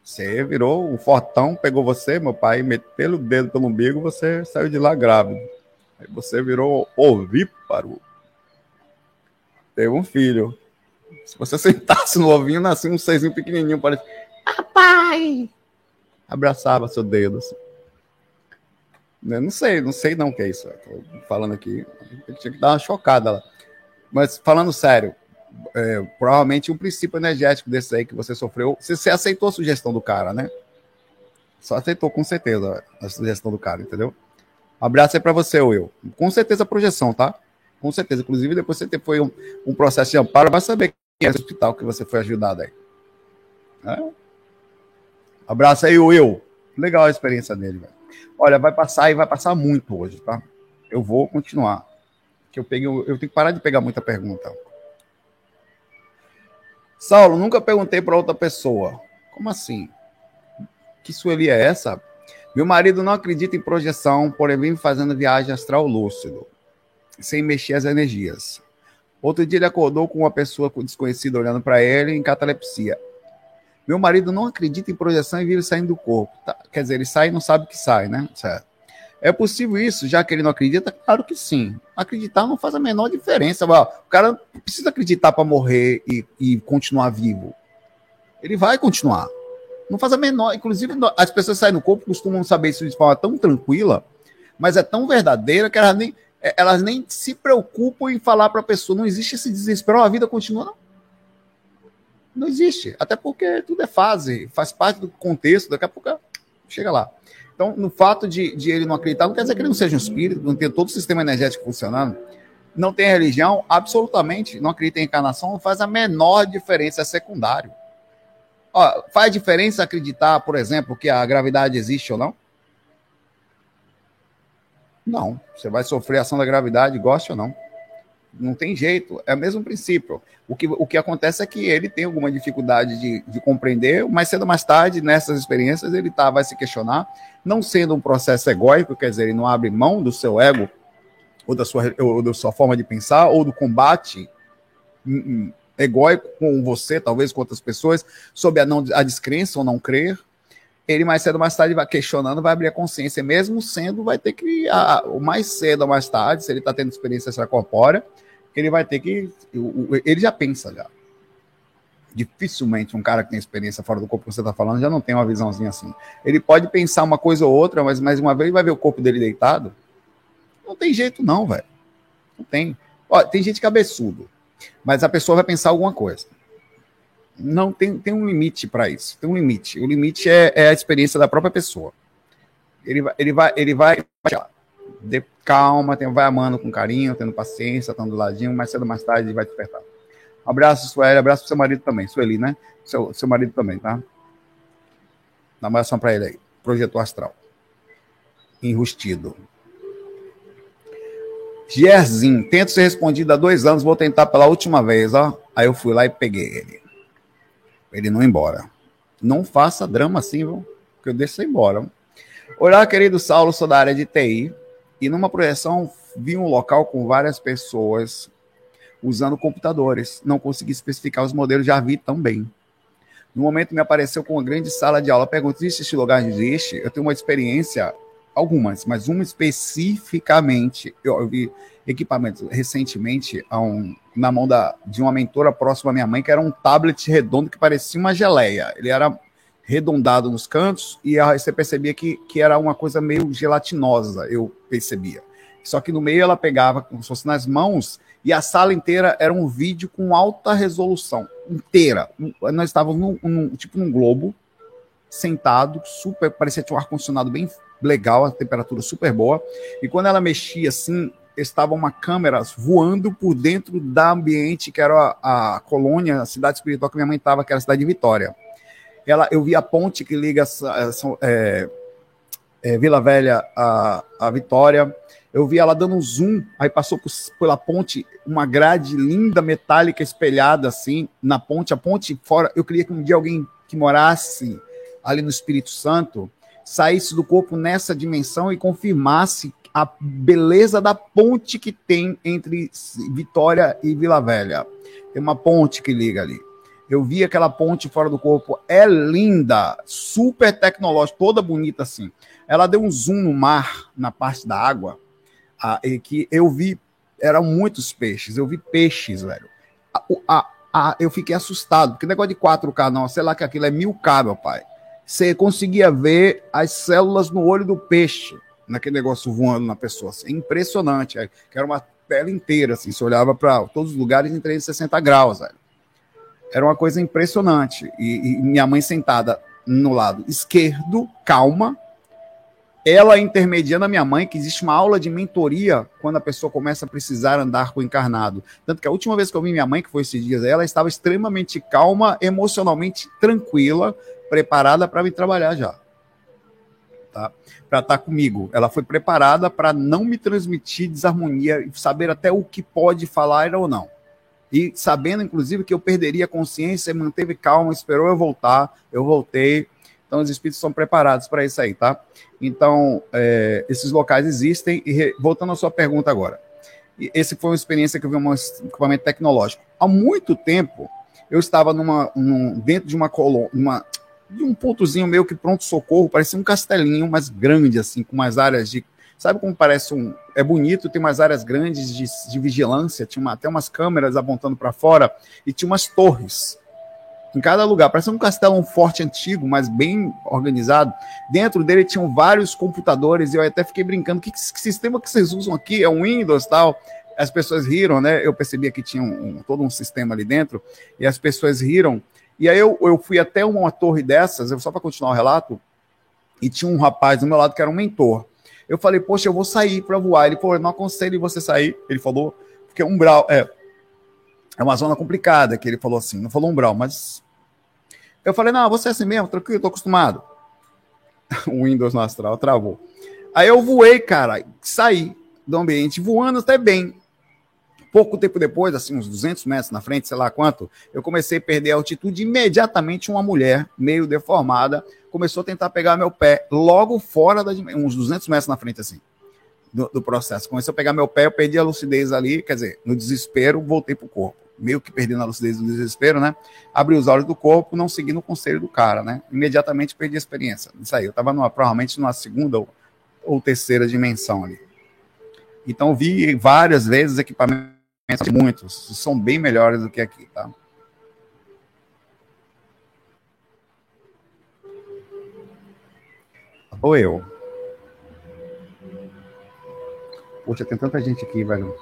Você virou um fortão, pegou você, meu pai, meteu o dedo pelo umbigo, você saiu de lá grávido. Aí você virou ovíparo. Teve um filho. Se você [laughs] sentasse no ovinho, nascia um seisinho pequenininho, parece. Papai! Abraçava seu dedo. Assim. Eu não sei, não sei não o que é isso. Tô falando aqui. Eu tinha que dar uma chocada lá. Mas falando sério, é, provavelmente um princípio energético desse aí que você sofreu. Você, você, aceitou a sugestão do cara, né? Só aceitou com certeza a sugestão do cara, entendeu? Abraço aí para você, Will. Com certeza a projeção, tá? Com certeza. Inclusive, depois você foi um, um processo de amparo, vai saber quem é o hospital que você foi ajudado aí. É? Abraço aí, Will. Legal a experiência dele, velho. Olha, vai passar e vai passar muito hoje, tá? Eu vou continuar. Que eu peguei, eu tenho que parar de pegar muita pergunta. Saulo, nunca perguntei para outra pessoa. Como assim? Que Sueli é essa? Meu marido não acredita em projeção, porém vem fazendo viagem astral lúcido, sem mexer as energias. Outro dia ele acordou com uma pessoa desconhecida olhando para ele em catalepsia. Meu marido não acredita em projeção e vive saindo do corpo. Tá, quer dizer, ele sai e não sabe que sai, né? Certo. É possível isso, já que ele não acredita? Claro que sim. Acreditar não faz a menor diferença. O cara precisa acreditar para morrer e, e continuar vivo. Ele vai continuar. Não faz a menor. Inclusive, as pessoas saem do corpo costumam saber isso de forma tão tranquila, mas é tão verdadeira que elas nem, é, elas nem se preocupam em falar para a pessoa. Não existe esse desespero, a vida continua. Não. Não existe. Até porque tudo é fase, faz parte do contexto, daqui a pouco chega lá. Então, no fato de, de ele não acreditar, não quer dizer que ele não seja um espírito, não tenha todo o sistema energético funcionando. Não tem religião, absolutamente, não acredita em encarnação, não faz a menor diferença, é secundário. Ó, faz diferença acreditar, por exemplo, que a gravidade existe ou não? Não. Você vai sofrer ação da gravidade, goste ou não. Não tem jeito. É o mesmo princípio. O que, o que acontece é que ele tem alguma dificuldade de, de compreender, mas cedo ou mais tarde, nessas experiências, ele tá, vai se questionar, não sendo um processo egóico, quer dizer, ele não abre mão do seu ego, ou da sua, ou da sua forma de pensar, ou do combate hum, hum, egóico com você, talvez com outras pessoas, sobre a, não, a descrença ou não crer, ele mais cedo ou mais tarde vai questionando, vai abrir a consciência, mesmo sendo, vai ter que, a, o mais cedo ou mais tarde, se ele está tendo experiência extracorpórea, ele vai ter que, ele já pensa já. Dificilmente um cara que tem experiência fora do corpo que você está falando já não tem uma visãozinha assim. Ele pode pensar uma coisa ou outra, mas mais uma vez vai ver o corpo dele deitado. Não tem jeito não, velho. Não tem. Tem gente cabeçudo. Mas a pessoa vai pensar alguma coisa. Não tem, tem um limite para isso. Tem um limite. O limite é, é, a experiência da própria pessoa. Ele ele vai, ele vai, de calma, tem, vai amando com carinho, tendo paciência, estando do ladinho, mais cedo ou mais tarde vai despertar. Abraço, Sueli, abraço pro seu marido também, Sueli, né? Seu, seu marido também, tá? Dá uma oração para ele aí. Projeto astral. Enrustido. Gerzinho, tento ser respondido há dois anos, vou tentar pela última vez, ó. Aí eu fui lá e peguei ele. Ele não embora. Não faça drama assim, viu? Que eu deixo embora. Olá, querido Saulo, sou da área de TI. E numa projeção vi um local com várias pessoas usando computadores. Não consegui especificar os modelos, já vi também. No momento me apareceu com uma grande sala de aula. Pergunta: existe esse lugar? Existe? Eu tenho uma experiência algumas, mas uma especificamente, eu, eu vi equipamentos recentemente um, na mão da, de uma mentora próxima à minha mãe, que era um tablet redondo que parecia uma geleia. Ele era redondado nos cantos e você percebia que, que era uma coisa meio gelatinosa, eu percebia. Só que no meio ela pegava como se fosse nas mãos e a sala inteira era um vídeo com alta resolução, inteira. Nós estávamos num, num tipo num globo, sentado, super, parecia ter um ar-condicionado bem legal, a temperatura super boa. E quando ela mexia assim, estava uma câmera voando por dentro da ambiente que era a, a colônia, a cidade espiritual que minha mãe estava, que era a cidade de Vitória. Ela, eu vi a ponte que liga é, é, Vila Velha a, a Vitória. Eu vi ela dando um zoom, aí passou por, pela ponte uma grade linda metálica espelhada assim na ponte. A ponte fora, eu queria que um dia alguém que morasse ali no Espírito Santo saísse do corpo nessa dimensão e confirmasse a beleza da ponte que tem entre Vitória e Vila Velha. Tem uma ponte que liga ali. Eu vi aquela ponte fora do corpo, é linda, super tecnológica, toda bonita assim. Ela deu um zoom no mar, na parte da água, a, e que eu vi, eram muitos peixes, eu vi peixes, velho. A, a, a, eu fiquei assustado, porque negócio de 4K não, sei lá que aquilo é 1000K, meu pai você conseguia ver as células no olho do peixe, naquele negócio voando na pessoa. Assim, impressionante. É, que era uma tela inteira, assim, você olhava para todos os lugares em 360 graus. Velho. Era uma coisa impressionante. E, e minha mãe sentada no lado esquerdo, calma, ela intermediando a minha mãe, que existe uma aula de mentoria quando a pessoa começa a precisar andar com o encarnado. Tanto que a última vez que eu vi minha mãe, que foi esses dias, ela estava extremamente calma, emocionalmente tranquila, preparada para me trabalhar já. tá? Para estar tá comigo. Ela foi preparada para não me transmitir desarmonia e saber até o que pode falar ou não. E sabendo, inclusive, que eu perderia a consciência, manteve calma, esperou eu voltar, eu voltei. Então, os espíritos são preparados para isso aí, tá? Então, é, esses locais existem. E voltando à sua pergunta agora. Esse foi uma experiência que eu vi um equipamento tecnológico. Há muito tempo, eu estava numa, num, dentro de uma colônia, de um pontozinho meio que pronto-socorro, parecia um castelinho, mas grande, assim, com umas áreas de. Sabe como parece um. É bonito, tem umas áreas grandes de, de vigilância, tinha uma, até umas câmeras apontando para fora, e tinha umas torres em cada lugar. Parece um castelo um forte antigo, mas bem organizado. Dentro dele tinham vários computadores, e eu até fiquei brincando: que, que sistema que vocês usam aqui? É um Windows tal? As pessoas riram, né? Eu percebia que tinha um, um, todo um sistema ali dentro, e as pessoas riram. E aí eu, eu fui até uma torre dessas, só para continuar o relato, e tinha um rapaz do meu lado que era um mentor. Eu falei, poxa, eu vou sair para voar. Ele falou, eu não aconselho você sair. Ele falou, porque um brau é, é uma zona complicada, que ele falou assim, não falou umbral, mas. Eu falei, não, você é assim mesmo, tranquilo, tô acostumado. [laughs] o Windows no astral travou. Aí eu voei, cara, saí do ambiente voando até bem. Pouco tempo depois, assim, uns 200 metros na frente, sei lá quanto, eu comecei a perder a altitude. Imediatamente, uma mulher, meio deformada, começou a tentar pegar meu pé logo fora da uns 200 metros na frente, assim, do, do processo. Começou a pegar meu pé, eu perdi a lucidez ali, quer dizer, no desespero, voltei pro corpo. Meio que perdendo a lucidez no desespero, né? Abri os olhos do corpo, não seguindo o conselho do cara, né? Imediatamente perdi a experiência. Isso aí, eu tava numa, provavelmente numa segunda ou, ou terceira dimensão ali. Então, vi várias vezes equipamentos muitos, são bem melhores do que aqui, tá? Ou eu. Poxa, tem tanta gente aqui, velho.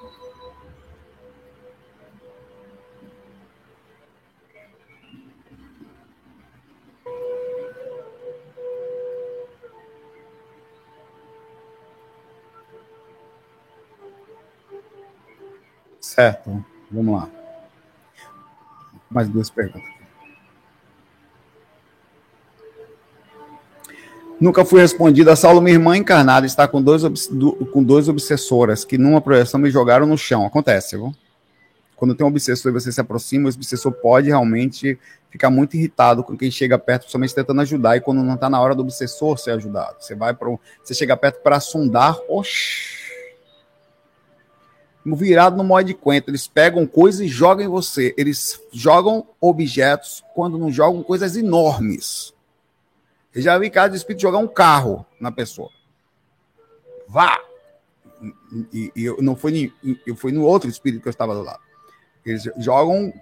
Certo, vamos lá. Mais duas perguntas. Nunca fui respondida. Saulo, minha irmã encarnada, está com dois, com dois obsessoras que numa projeção me jogaram no chão. Acontece, viu? Quando tem um obsessor e você se aproxima, o obsessor pode realmente ficar muito irritado com quem chega perto, principalmente tentando ajudar. E quando não está na hora do obsessor ser ajudado, você vai para você chega perto para sondar. Oxi! virado no modo de quento. Eles pegam coisas e jogam em você. Eles jogam objetos quando não jogam coisas enormes. Eu já vi caso de espírito jogar um carro na pessoa. Vá! E, e eu não fui, eu fui no outro espírito que eu estava do lado. Eles jogam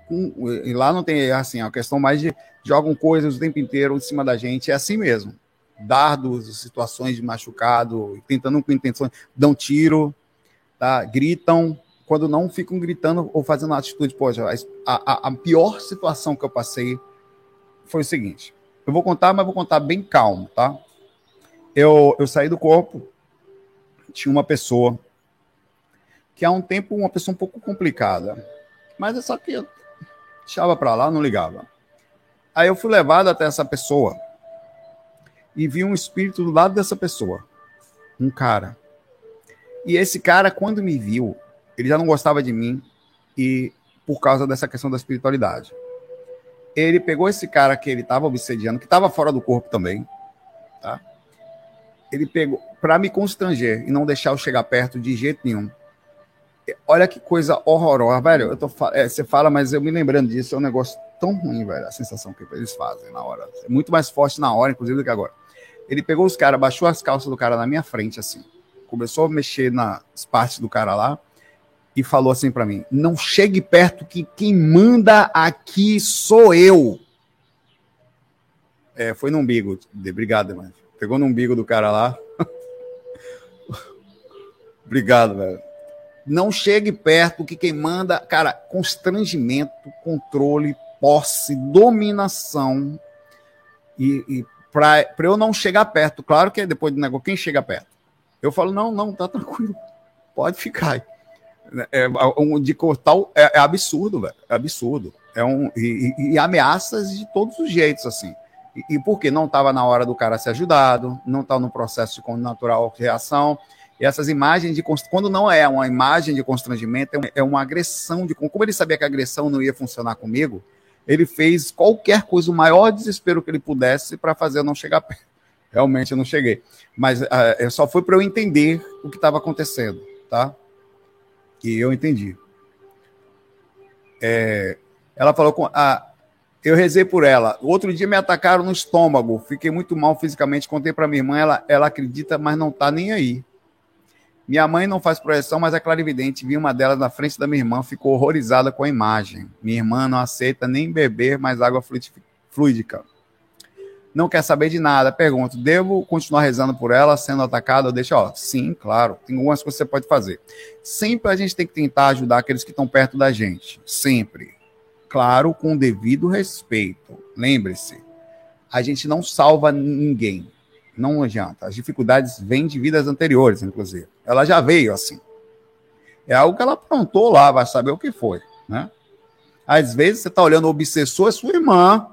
e lá não tem assim, a questão mais de jogam coisas o tempo inteiro em cima da gente, é assim mesmo. Dardos, situações de machucado, tentando com intenção, dão tiro, tá? gritam, quando não ficam gritando ou fazendo atitude. Poxa, a, a, a pior situação que eu passei foi o seguinte: eu vou contar, mas vou contar bem calmo, tá? Eu, eu saí do corpo, tinha uma pessoa que há um tempo uma pessoa um pouco complicada, mas é só que eu deixava para lá, não ligava. Aí eu fui levado até essa pessoa e vi um espírito do lado dessa pessoa, um cara. E esse cara, quando me viu, ele já não gostava de mim e por causa dessa questão da espiritualidade. Ele pegou esse cara que ele estava obsediando, que estava fora do corpo também, tá? Ele pegou para me constranger e não deixar eu chegar perto de jeito nenhum. Olha que coisa horrorosa, velho. Eu tô, é, você fala, mas eu me lembrando disso, é um negócio tão ruim, velho. A sensação que eles fazem na hora. É muito mais forte na hora, inclusive, do que agora. Ele pegou os caras, baixou as calças do cara na minha frente, assim começou a mexer nas partes do cara lá e falou assim para mim: não chegue perto que quem manda aqui sou eu. É, foi no umbigo. Obrigado, mano. Pegou no umbigo do cara lá. [laughs] Obrigado, velho. Não chegue perto que quem manda, cara, constrangimento, controle, posse, dominação. E, e para eu não chegar perto, claro que depois do negócio, quem chega perto? Eu falo, não, não, tá tranquilo. Pode ficar. É, um, de cortar é, é, absurdo, velho. É absurdo. É um, e, e, ameaças de todos os jeitos, assim. E, e por quê? Não estava na hora do cara ser ajudado, não está no processo de natural reação. E essas imagens de quando não é uma imagem de constrangimento, é uma agressão de como ele sabia que a agressão não ia funcionar comigo, ele fez qualquer coisa, o maior desespero que ele pudesse para fazer eu não chegar perto. Realmente eu não cheguei, mas uh, só foi para eu entender o que estava acontecendo, tá? E eu entendi. É, ela falou com. Ah, eu rezei por ela. Outro dia me atacaram no estômago. Fiquei muito mal fisicamente. Contei para minha irmã. Ela, ela acredita, mas não tá nem aí. Minha mãe não faz projeção, mas é clarividente. Vi uma delas na frente da minha irmã. Ficou horrorizada com a imagem. Minha irmã não aceita nem beber mais água fluídica. Não quer saber de nada. Pergunto: devo continuar rezando por ela, sendo atacada? Deixa, ó. Sim, claro. Tem algumas coisas que você pode fazer. Sempre a gente tem que tentar ajudar aqueles que estão perto da gente. Sempre claro, com devido respeito. Lembre-se, a gente não salva ninguém. Não adianta. As dificuldades vêm de vidas anteriores, inclusive. Ela já veio assim. É algo que ela aprontou lá, vai saber o que foi, né? Às vezes você está olhando o obsessor, é sua irmã.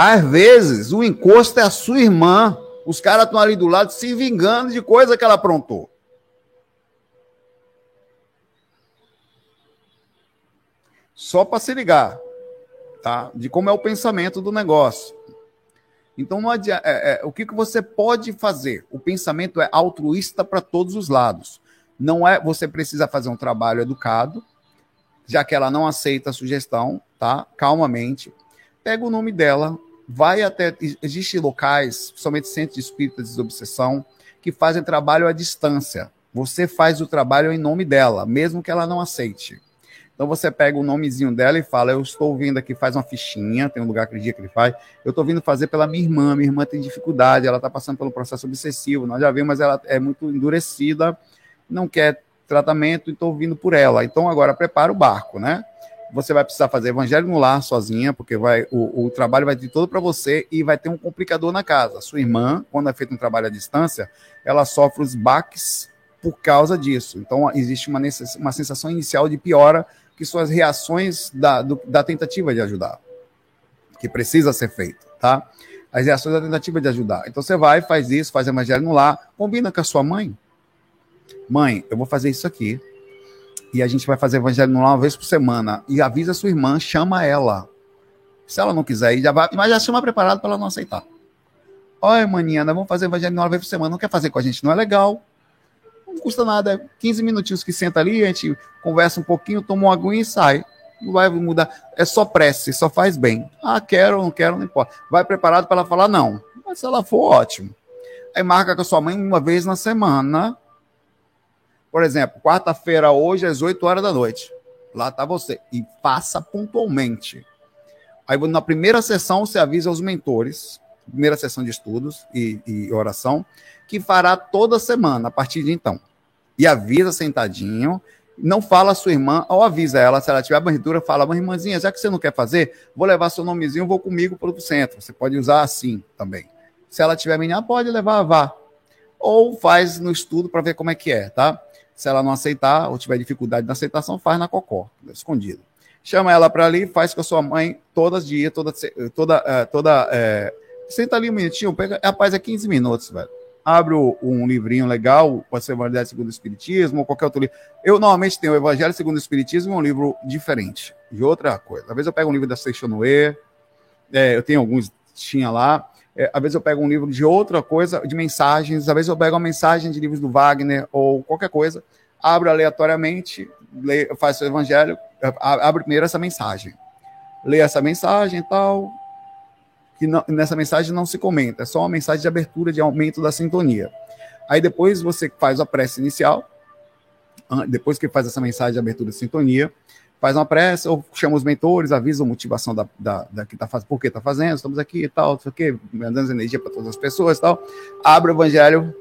Às vezes o encosto é a sua irmã. Os caras estão ali do lado se vingando de coisa que ela aprontou. só para se ligar, tá? De como é o pensamento do negócio. Então, adianta, é, é, o que, que você pode fazer? O pensamento é altruísta para todos os lados. Não é, você precisa fazer um trabalho educado, já que ela não aceita a sugestão, tá? Calmamente, pega o nome dela, vai até existem locais, somente centros de espírita de desobsessão, que fazem trabalho à distância. Você faz o trabalho em nome dela, mesmo que ela não aceite. Então você pega o nomezinho dela e fala: Eu estou vindo aqui, faz uma fichinha, tem um lugar que dia que ele faz. Eu estou vindo fazer pela minha irmã. Minha irmã tem dificuldade, ela está passando pelo processo obsessivo. Nós já vimos, mas ela é muito endurecida, não quer tratamento, estou vindo por ela. Então agora prepara o barco, né? Você vai precisar fazer evangelho no lar sozinha, porque vai o, o trabalho vai ter todo para você e vai ter um complicador na casa. Sua irmã, quando é feito um trabalho à distância, ela sofre os baques por causa disso. Então existe uma, uma sensação inicial de piora que são as reações da, do, da tentativa de ajudar, que precisa ser feito, tá? As reações da tentativa de ajudar. Então você vai, faz isso, faz evangelho no lar, combina com a sua mãe. Mãe, eu vou fazer isso aqui. E a gente vai fazer evangelho no lar uma vez por semana. E avisa sua irmã, chama ela. Se ela não quiser ir, já vai, mas já chama preparado para ela não aceitar. Olha, maninha, nós vamos fazer evangelho uma vez por semana. Não quer fazer com a gente? Não é legal não custa nada, 15 minutinhos que senta ali, a gente conversa um pouquinho, toma uma aguinha e sai. Não vai mudar, é só prece, só faz bem. Ah, quero, não quero, não importa. Vai preparado para ela falar não. Mas se ela for, ótimo. Aí marca com a sua mãe uma vez na semana. Por exemplo, quarta-feira hoje às 8 horas da noite. Lá tá você. E faça pontualmente. Aí na primeira sessão você avisa os mentores, primeira sessão de estudos e, e oração, que fará toda semana a partir de então. E avisa sentadinho, não fala a sua irmã, ou avisa ela, se ela tiver abertura, fala, mas irmãzinha, já que você não quer fazer, vou levar seu nomezinho, vou comigo para o centro. Você pode usar assim também. Se ela tiver menina, pode levar, vá. Ou faz no estudo para ver como é que é, tá? Se ela não aceitar ou tiver dificuldade na aceitação, faz na cocó, escondido. Chama ela para ali, faz com a sua mãe todas os dias, toda, toda, eh, toda, é... senta ali um minutinho, pega, rapaz, é 15 minutos, velho abre um livrinho legal, pode ser Evangelho segundo o Espiritismo ou qualquer outro livro. Eu normalmente tenho o Evangelho segundo o Espiritismo, um livro diferente, de outra coisa. Às vezes eu pego um livro da Seixonoe, é, eu tenho alguns, tinha lá. É, às vezes eu pego um livro de outra coisa, de mensagens, às vezes eu pego uma mensagem de livros do Wagner ou qualquer coisa, abro aleatoriamente, leio, faço o Evangelho, abro primeiro essa mensagem. Leio essa mensagem e tal, que não, nessa mensagem não se comenta, é só uma mensagem de abertura, de aumento da sintonia. Aí depois você faz a prece inicial, depois que faz essa mensagem de abertura de sintonia, faz uma prece, ou chama os mentores, avisa a motivação da, da, da que está fazendo, por que está fazendo, estamos aqui e tal, não sei o quê, dando energia para todas as pessoas e tal. Abre o evangelho,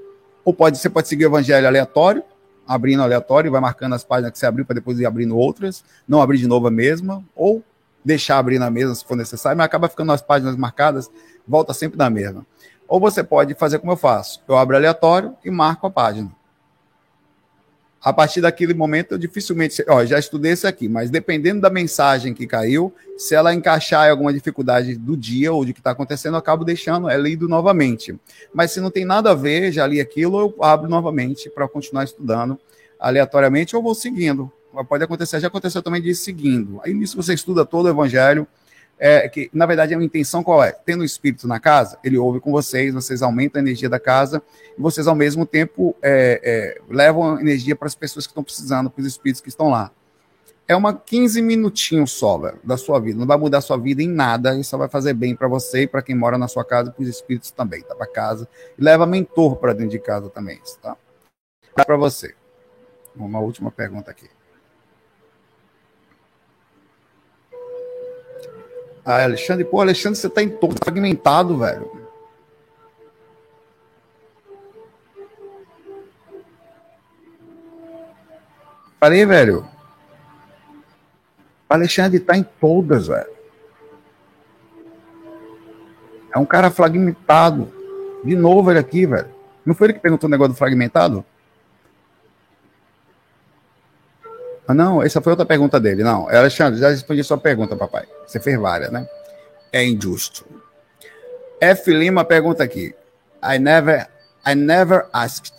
ou pode, você pode seguir o evangelho aleatório, abrindo aleatório, vai marcando as páginas que você abriu para depois ir abrindo outras, não abrir de novo a mesma, ou deixar abrir na mesa se for necessário, mas acaba ficando as páginas marcadas, volta sempre na mesma. Ou você pode fazer como eu faço. Eu abro aleatório e marco a página. A partir daquele momento, eu dificilmente. Ó, já estudei esse aqui, mas dependendo da mensagem que caiu, se ela encaixar em alguma dificuldade do dia ou de que está acontecendo, eu acabo deixando ela lido novamente. Mas se não tem nada a ver, já li aquilo, eu abro novamente para continuar estudando aleatoriamente ou vou seguindo. Pode acontecer, já aconteceu também de ir seguindo. Aí nisso você estuda todo o evangelho, é, que na verdade a intenção qual é? Tendo o espírito na casa, ele ouve com vocês, vocês aumentam a energia da casa e vocês ao mesmo tempo é, é, levam energia para as pessoas que estão precisando, para os espíritos que estão lá. É uma 15 minutinhos só da sua vida, não vai mudar a sua vida em nada, isso só vai fazer bem para você e para quem mora na sua casa, para os espíritos também, tá? Para casa e leva mentor para dentro de casa também, tá? Para você. Uma última pergunta aqui. Ah, Alexandre, pô, Alexandre, você tá em todo fragmentado, velho. Falei, velho. Alexandre tá em todas, velho. É um cara fragmentado. De novo ele aqui, velho. Não foi ele que perguntou o negócio do fragmentado? Ah, não, essa foi outra pergunta dele. Não, Alexandre, já respondi sua pergunta, papai. Você fez várias, né? É injusto. F. Lima pergunta aqui. I never, I never asked.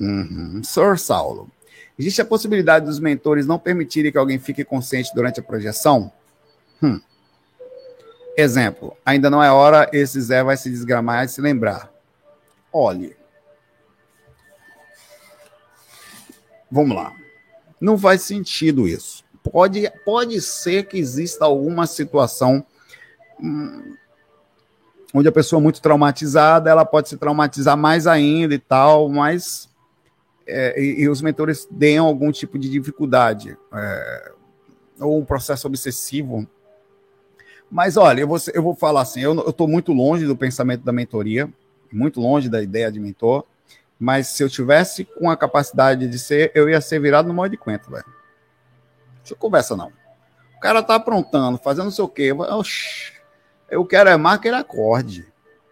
Uhum. Sir Saulo. Existe a possibilidade dos mentores não permitirem que alguém fique consciente durante a projeção? Hum. Exemplo, ainda não é hora, esse Zé vai se desgramar e se lembrar. Olhe. Vamos lá. Não faz sentido isso. Pode, pode ser que exista alguma situação hum, onde a pessoa é muito traumatizada, ela pode se traumatizar mais ainda e tal, mas é, e, e, os mentores deem algum tipo de dificuldade é, ou um processo obsessivo. Mas olha, eu vou, eu vou falar assim, eu estou muito longe do pensamento da mentoria, muito longe da ideia de mentor. Mas se eu tivesse com a capacidade de ser, eu ia ser virado no modo de quento, velho. Deixa eu conversa, não. O cara tá aprontando, fazendo não sei o quê. Oxi, eu quero é mais que ele acorde.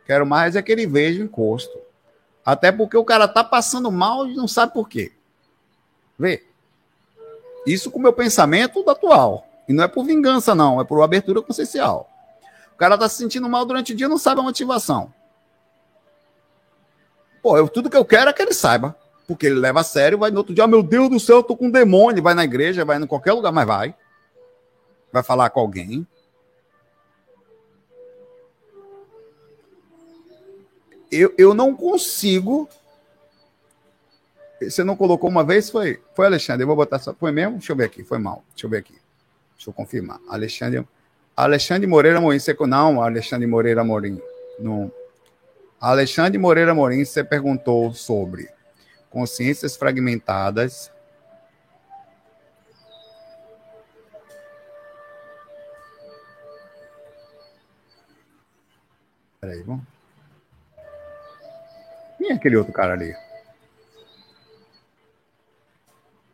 Quero mais é que ele veja o encosto. Até porque o cara tá passando mal e não sabe por quê. Vê. Isso com o meu pensamento atual. E não é por vingança, não. É por abertura consciencial. O cara tá se sentindo mal durante o dia não sabe a motivação. Pô, eu, tudo que eu quero é que ele saiba. Porque ele leva a sério, vai no outro dia, oh, meu Deus do céu, eu tô com um demônio. Vai na igreja, vai em qualquer lugar, mas vai. Vai falar com alguém. Eu, eu não consigo. Você não colocou uma vez? Foi, foi Alexandre. Eu vou botar só. Foi mesmo? Deixa eu ver aqui. Foi mal. Deixa eu ver aqui. Deixa eu confirmar. Alexandre. Alexandre Moreira Morim. Não, Alexandre Moreira Morim. Não. Alexandre Moreira Morim, você perguntou sobre consciências fragmentadas. Peraí, vamos. Quem é aquele outro cara ali?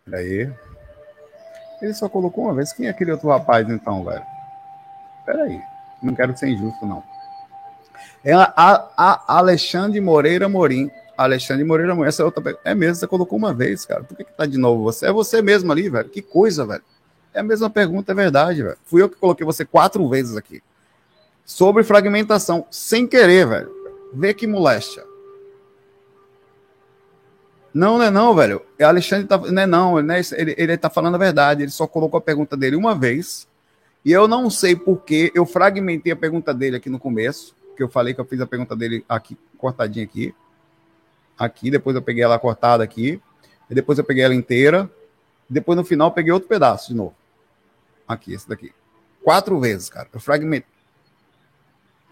Peraí. Ele só colocou uma vez. Quem é aquele outro rapaz, então, velho? Peraí. Não quero ser injusto, não. É a, a Alexandre Moreira Morim. Alexandre Moreira Morim. Essa é outra. É mesmo, você colocou uma vez, cara. Por que, que tá de novo você? É você mesmo ali, velho. Que coisa, velho. É a mesma pergunta, é verdade, velho. Fui eu que coloquei você quatro vezes aqui. Sobre fragmentação, sem querer, velho. Vê que moléstia. Não, não é não, velho. É Alexandre tá, não é não, né? ele, ele tá falando a verdade. Ele só colocou a pergunta dele uma vez. E eu não sei por que eu fragmentei a pergunta dele aqui no começo que eu falei que eu fiz a pergunta dele aqui, cortadinha aqui. Aqui, depois eu peguei ela cortada aqui. Depois eu peguei ela inteira. Depois no final eu peguei outro pedaço de novo. Aqui, esse daqui. Quatro vezes, cara. Eu fragmentei.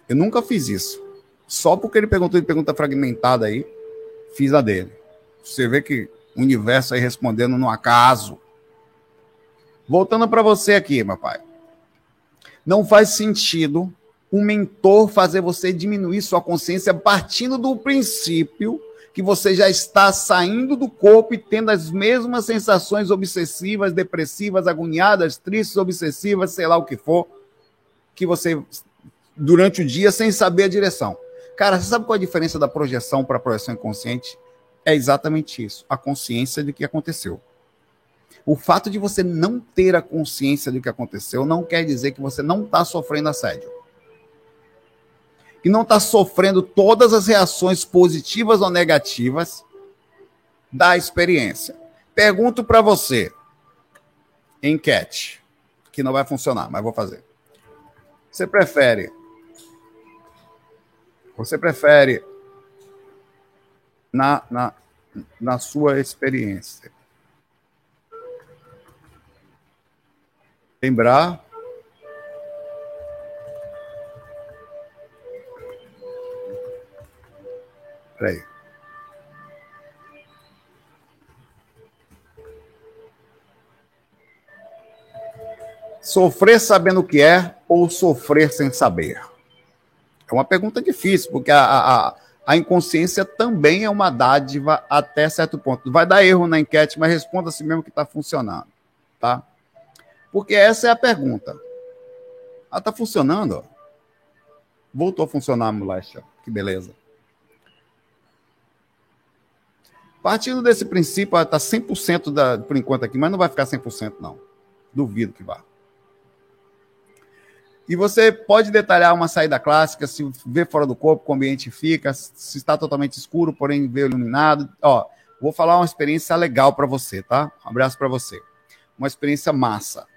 Eu nunca fiz isso. Só porque ele perguntou de pergunta fragmentada aí, fiz a dele. Você vê que o universo aí respondendo no acaso. Voltando para você aqui, meu pai. Não faz sentido um mentor fazer você diminuir sua consciência partindo do princípio que você já está saindo do corpo e tendo as mesmas sensações obsessivas, depressivas, agoniadas, tristes, obsessivas, sei lá o que for, que você durante o dia sem saber a direção. Cara, você sabe qual é a diferença da projeção para a projeção inconsciente? É exatamente isso, a consciência de que aconteceu. O fato de você não ter a consciência do que aconteceu não quer dizer que você não está sofrendo assédio. E não está sofrendo todas as reações positivas ou negativas da experiência. Pergunto para você, enquete, que não vai funcionar, mas vou fazer. Você prefere? Você prefere na, na, na sua experiência lembrar Peraí. Sofrer sabendo o que é ou sofrer sem saber? É uma pergunta difícil, porque a, a, a inconsciência também é uma dádiva até certo ponto. Vai dar erro na enquete, mas responda assim mesmo que está funcionando. Tá? Porque essa é a pergunta. Ah, tá funcionando? Voltou a funcionar, moléstia. Que beleza. Partindo desse princípio, está 100% da, por enquanto aqui, mas não vai ficar 100% não. Duvido que vá. E você pode detalhar uma saída clássica, se vê fora do corpo, como o ambiente fica, se está totalmente escuro, porém vê iluminado. Ó, vou falar uma experiência legal para você, tá? Um abraço para você. Uma experiência massa.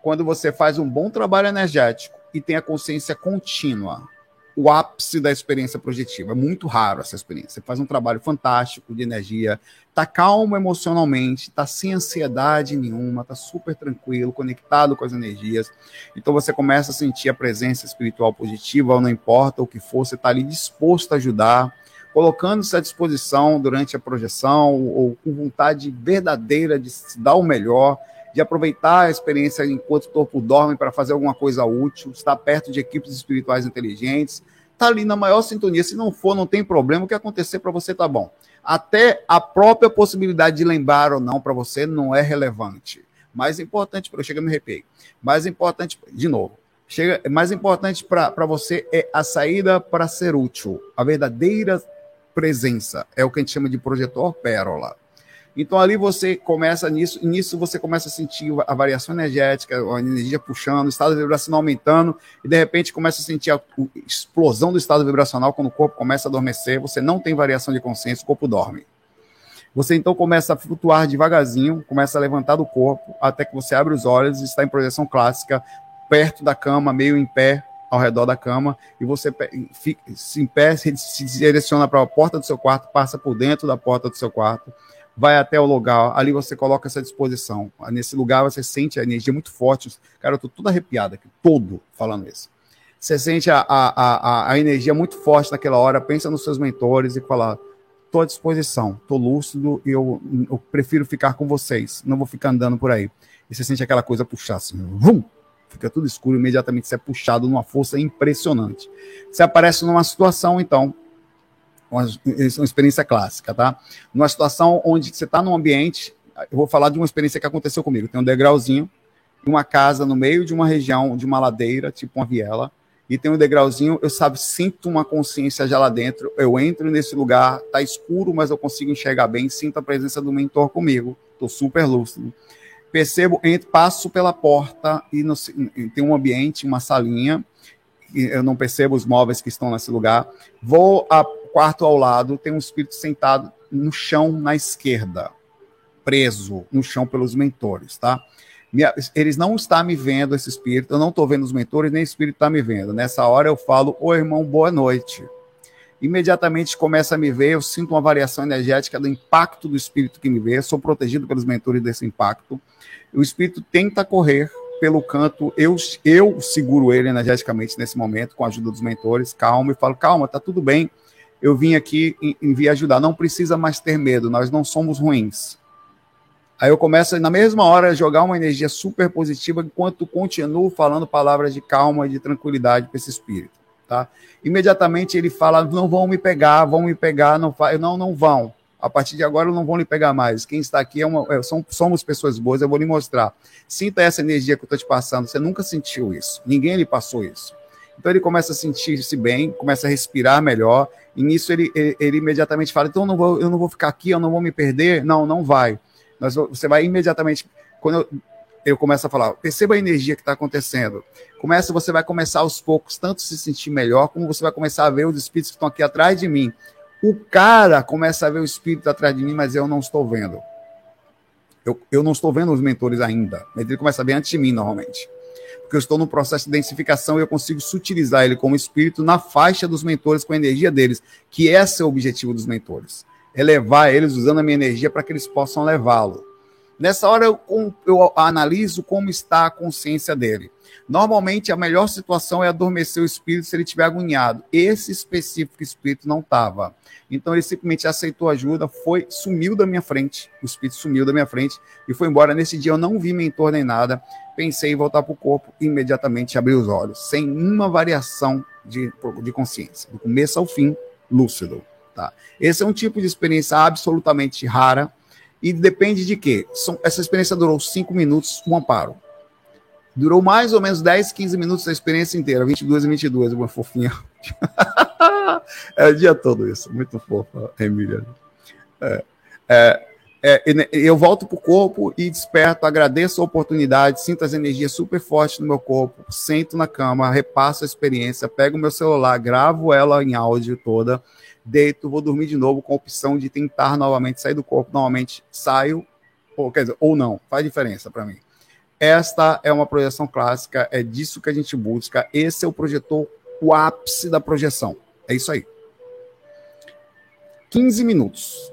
Quando você faz um bom trabalho energético e tem a consciência contínua, o ápice da experiência projetiva. É muito raro essa experiência. Você faz um trabalho fantástico de energia, tá calmo emocionalmente, tá sem ansiedade nenhuma, tá super tranquilo, conectado com as energias. Então você começa a sentir a presença espiritual positiva, ou não importa o que for, você tá ali disposto a ajudar, colocando-se à disposição durante a projeção, ou com vontade verdadeira de se dar o melhor de aproveitar a experiência enquanto o corpo dorme para fazer alguma coisa útil, estar perto de equipes espirituais inteligentes, tá ali na maior sintonia. Se não for, não tem problema, o que acontecer para você tá bom. Até a própria possibilidade de lembrar ou não para você não é relevante. Mais importante, para chega me arrepiei. Mais importante, de novo, chega, mais importante para você é a saída para ser útil, a verdadeira presença. É o que a gente chama de projetor pérola. Então ali você começa nisso, nisso você começa a sentir a variação energética, a energia puxando, o estado vibracional aumentando, e de repente começa a sentir a explosão do estado vibracional quando o corpo começa a adormecer, você não tem variação de consciência, o corpo dorme. Você então começa a flutuar devagarzinho, começa a levantar do corpo, até que você abre os olhos e está em projeção clássica, perto da cama, meio em pé, ao redor da cama, e você fica, se em pé, se direciona para a porta do seu quarto, passa por dentro da porta do seu quarto, vai até o lugar, ali você coloca essa disposição. Nesse lugar você sente a energia muito forte. Cara, eu tô todo arrepiado aqui, todo falando isso. Você sente a, a, a, a energia muito forte naquela hora, pensa nos seus mentores e fala: tô à disposição, tô lúcido e eu, eu prefiro ficar com vocês, não vou ficar andando por aí. E você sente aquela coisa puxar assim, vum, fica tudo escuro, imediatamente você é puxado numa força impressionante. Você aparece numa situação, então, uma, uma experiência clássica, tá? Numa situação onde você está num ambiente, eu vou falar de uma experiência que aconteceu comigo. Tem um degrauzinho, uma casa no meio de uma região, de uma ladeira, tipo uma viela, e tem um degrauzinho, eu sabe, sinto uma consciência já lá dentro, eu entro nesse lugar, tá escuro, mas eu consigo enxergar bem, sinto a presença do mentor comigo, tô super lúcido. Percebo, entro, passo pela porta e no, tem um ambiente, uma salinha, eu não percebo os móveis que estão nesse lugar. Vou a quarto ao lado tem um espírito sentado no chão na esquerda, preso no chão pelos mentores, tá? Eles não estão me vendo, esse espírito, eu não estou vendo os mentores, nem o espírito está me vendo. Nessa hora eu falo, ô irmão, boa noite. Imediatamente começa a me ver, eu sinto uma variação energética do impacto do espírito que me vê, sou protegido pelos mentores desse impacto. O espírito tenta correr pelo canto, eu, eu seguro ele energeticamente nesse momento, com a ajuda dos mentores, calma, e falo, calma, tá tudo bem, eu vim aqui e, e vim ajudar. Não precisa mais ter medo, nós não somos ruins. Aí eu começo, na mesma hora, a jogar uma energia super positiva, enquanto continuo falando palavras de calma e de tranquilidade para esse espírito. Tá? Imediatamente ele fala: não vão me pegar, vão me pegar, não, não, não vão. A partir de agora não vão lhe pegar mais. Quem está aqui é uma, é, são, somos pessoas boas, eu vou lhe mostrar. Sinta essa energia que eu estou te passando. Você nunca sentiu isso. Ninguém lhe passou isso. Então ele começa a sentir-se bem, começa a respirar melhor, e nisso ele, ele, ele imediatamente fala: então eu não, vou, eu não vou ficar aqui, eu não vou me perder. Não, não vai. Nós, você vai imediatamente, quando eu, eu começo a falar, perceba a energia que está acontecendo. Começa, você vai começar aos poucos, tanto se sentir melhor, como você vai começar a ver os espíritos que estão aqui atrás de mim. O cara começa a ver o espírito atrás de mim, mas eu não estou vendo. Eu, eu não estou vendo os mentores ainda. Mas ele começa a ver antes de mim, normalmente. Porque eu estou no processo de densificação e eu consigo sutilizar ele como espírito na faixa dos mentores, com a energia deles, que esse é o objetivo dos mentores. Elevar eles usando a minha energia para que eles possam levá-lo. Nessa hora eu, eu analiso como está a consciência dele. Normalmente a melhor situação é adormecer o espírito se ele estiver agoniado. Esse específico espírito não estava. Então ele simplesmente aceitou ajuda, foi, sumiu da minha frente. O espírito sumiu da minha frente e foi embora. Nesse dia eu não vi mentor nem nada. Pensei em voltar para o corpo e imediatamente abri os olhos, sem uma variação de, de consciência, do começo ao fim, lúcido. Tá? Esse é um tipo de experiência absolutamente rara e depende de quê? São, essa experiência durou 5 minutos, um amparo. Durou mais ou menos 10, 15 minutos a experiência inteira, 22 e 22, uma fofinha. [laughs] é o dia todo isso, muito fofa, Emília. É, é, é, eu volto para o corpo e desperto, agradeço a oportunidade, sinto as energias super fortes no meu corpo, sento na cama, repasso a experiência, pego meu celular, gravo ela em áudio toda, deito, vou dormir de novo com a opção de tentar novamente sair do corpo, normalmente saio, ou, quer dizer, ou não, faz diferença para mim. Esta é uma projeção clássica, é disso que a gente busca, esse é o projetor, o ápice da projeção, é isso aí. 15 minutos.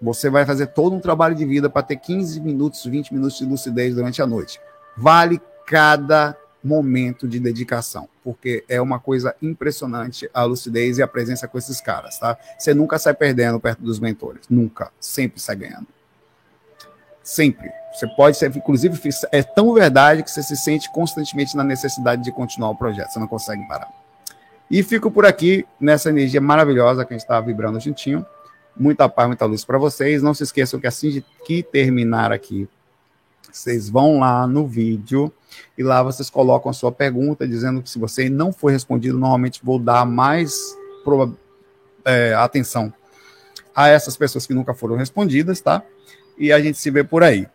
Você vai fazer todo um trabalho de vida para ter 15 minutos, 20 minutos de lucidez durante a noite. Vale cada momento de dedicação, porque é uma coisa impressionante a lucidez e a presença com esses caras, tá? Você nunca sai perdendo perto dos mentores, nunca, sempre sai ganhando. Sempre. Você pode ser, inclusive, é tão verdade que você se sente constantemente na necessidade de continuar o projeto, você não consegue parar. E fico por aqui nessa energia maravilhosa que a gente está vibrando juntinho. Muita paz, muita luz para vocês. Não se esqueçam que assim que terminar aqui, vocês vão lá no vídeo e lá vocês colocam a sua pergunta, dizendo que se você não foi respondido, normalmente vou dar mais é, atenção a essas pessoas que nunca foram respondidas, tá? E a gente se vê por aí.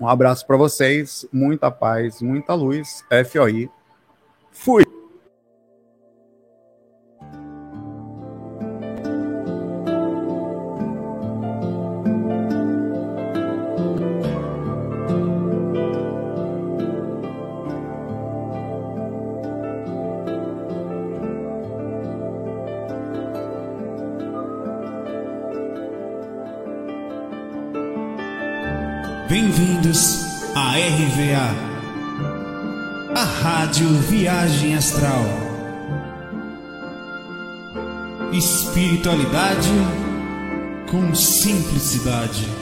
Um abraço para vocês, muita paz, muita luz. FOI. Fui! Espiritualidade com simplicidade.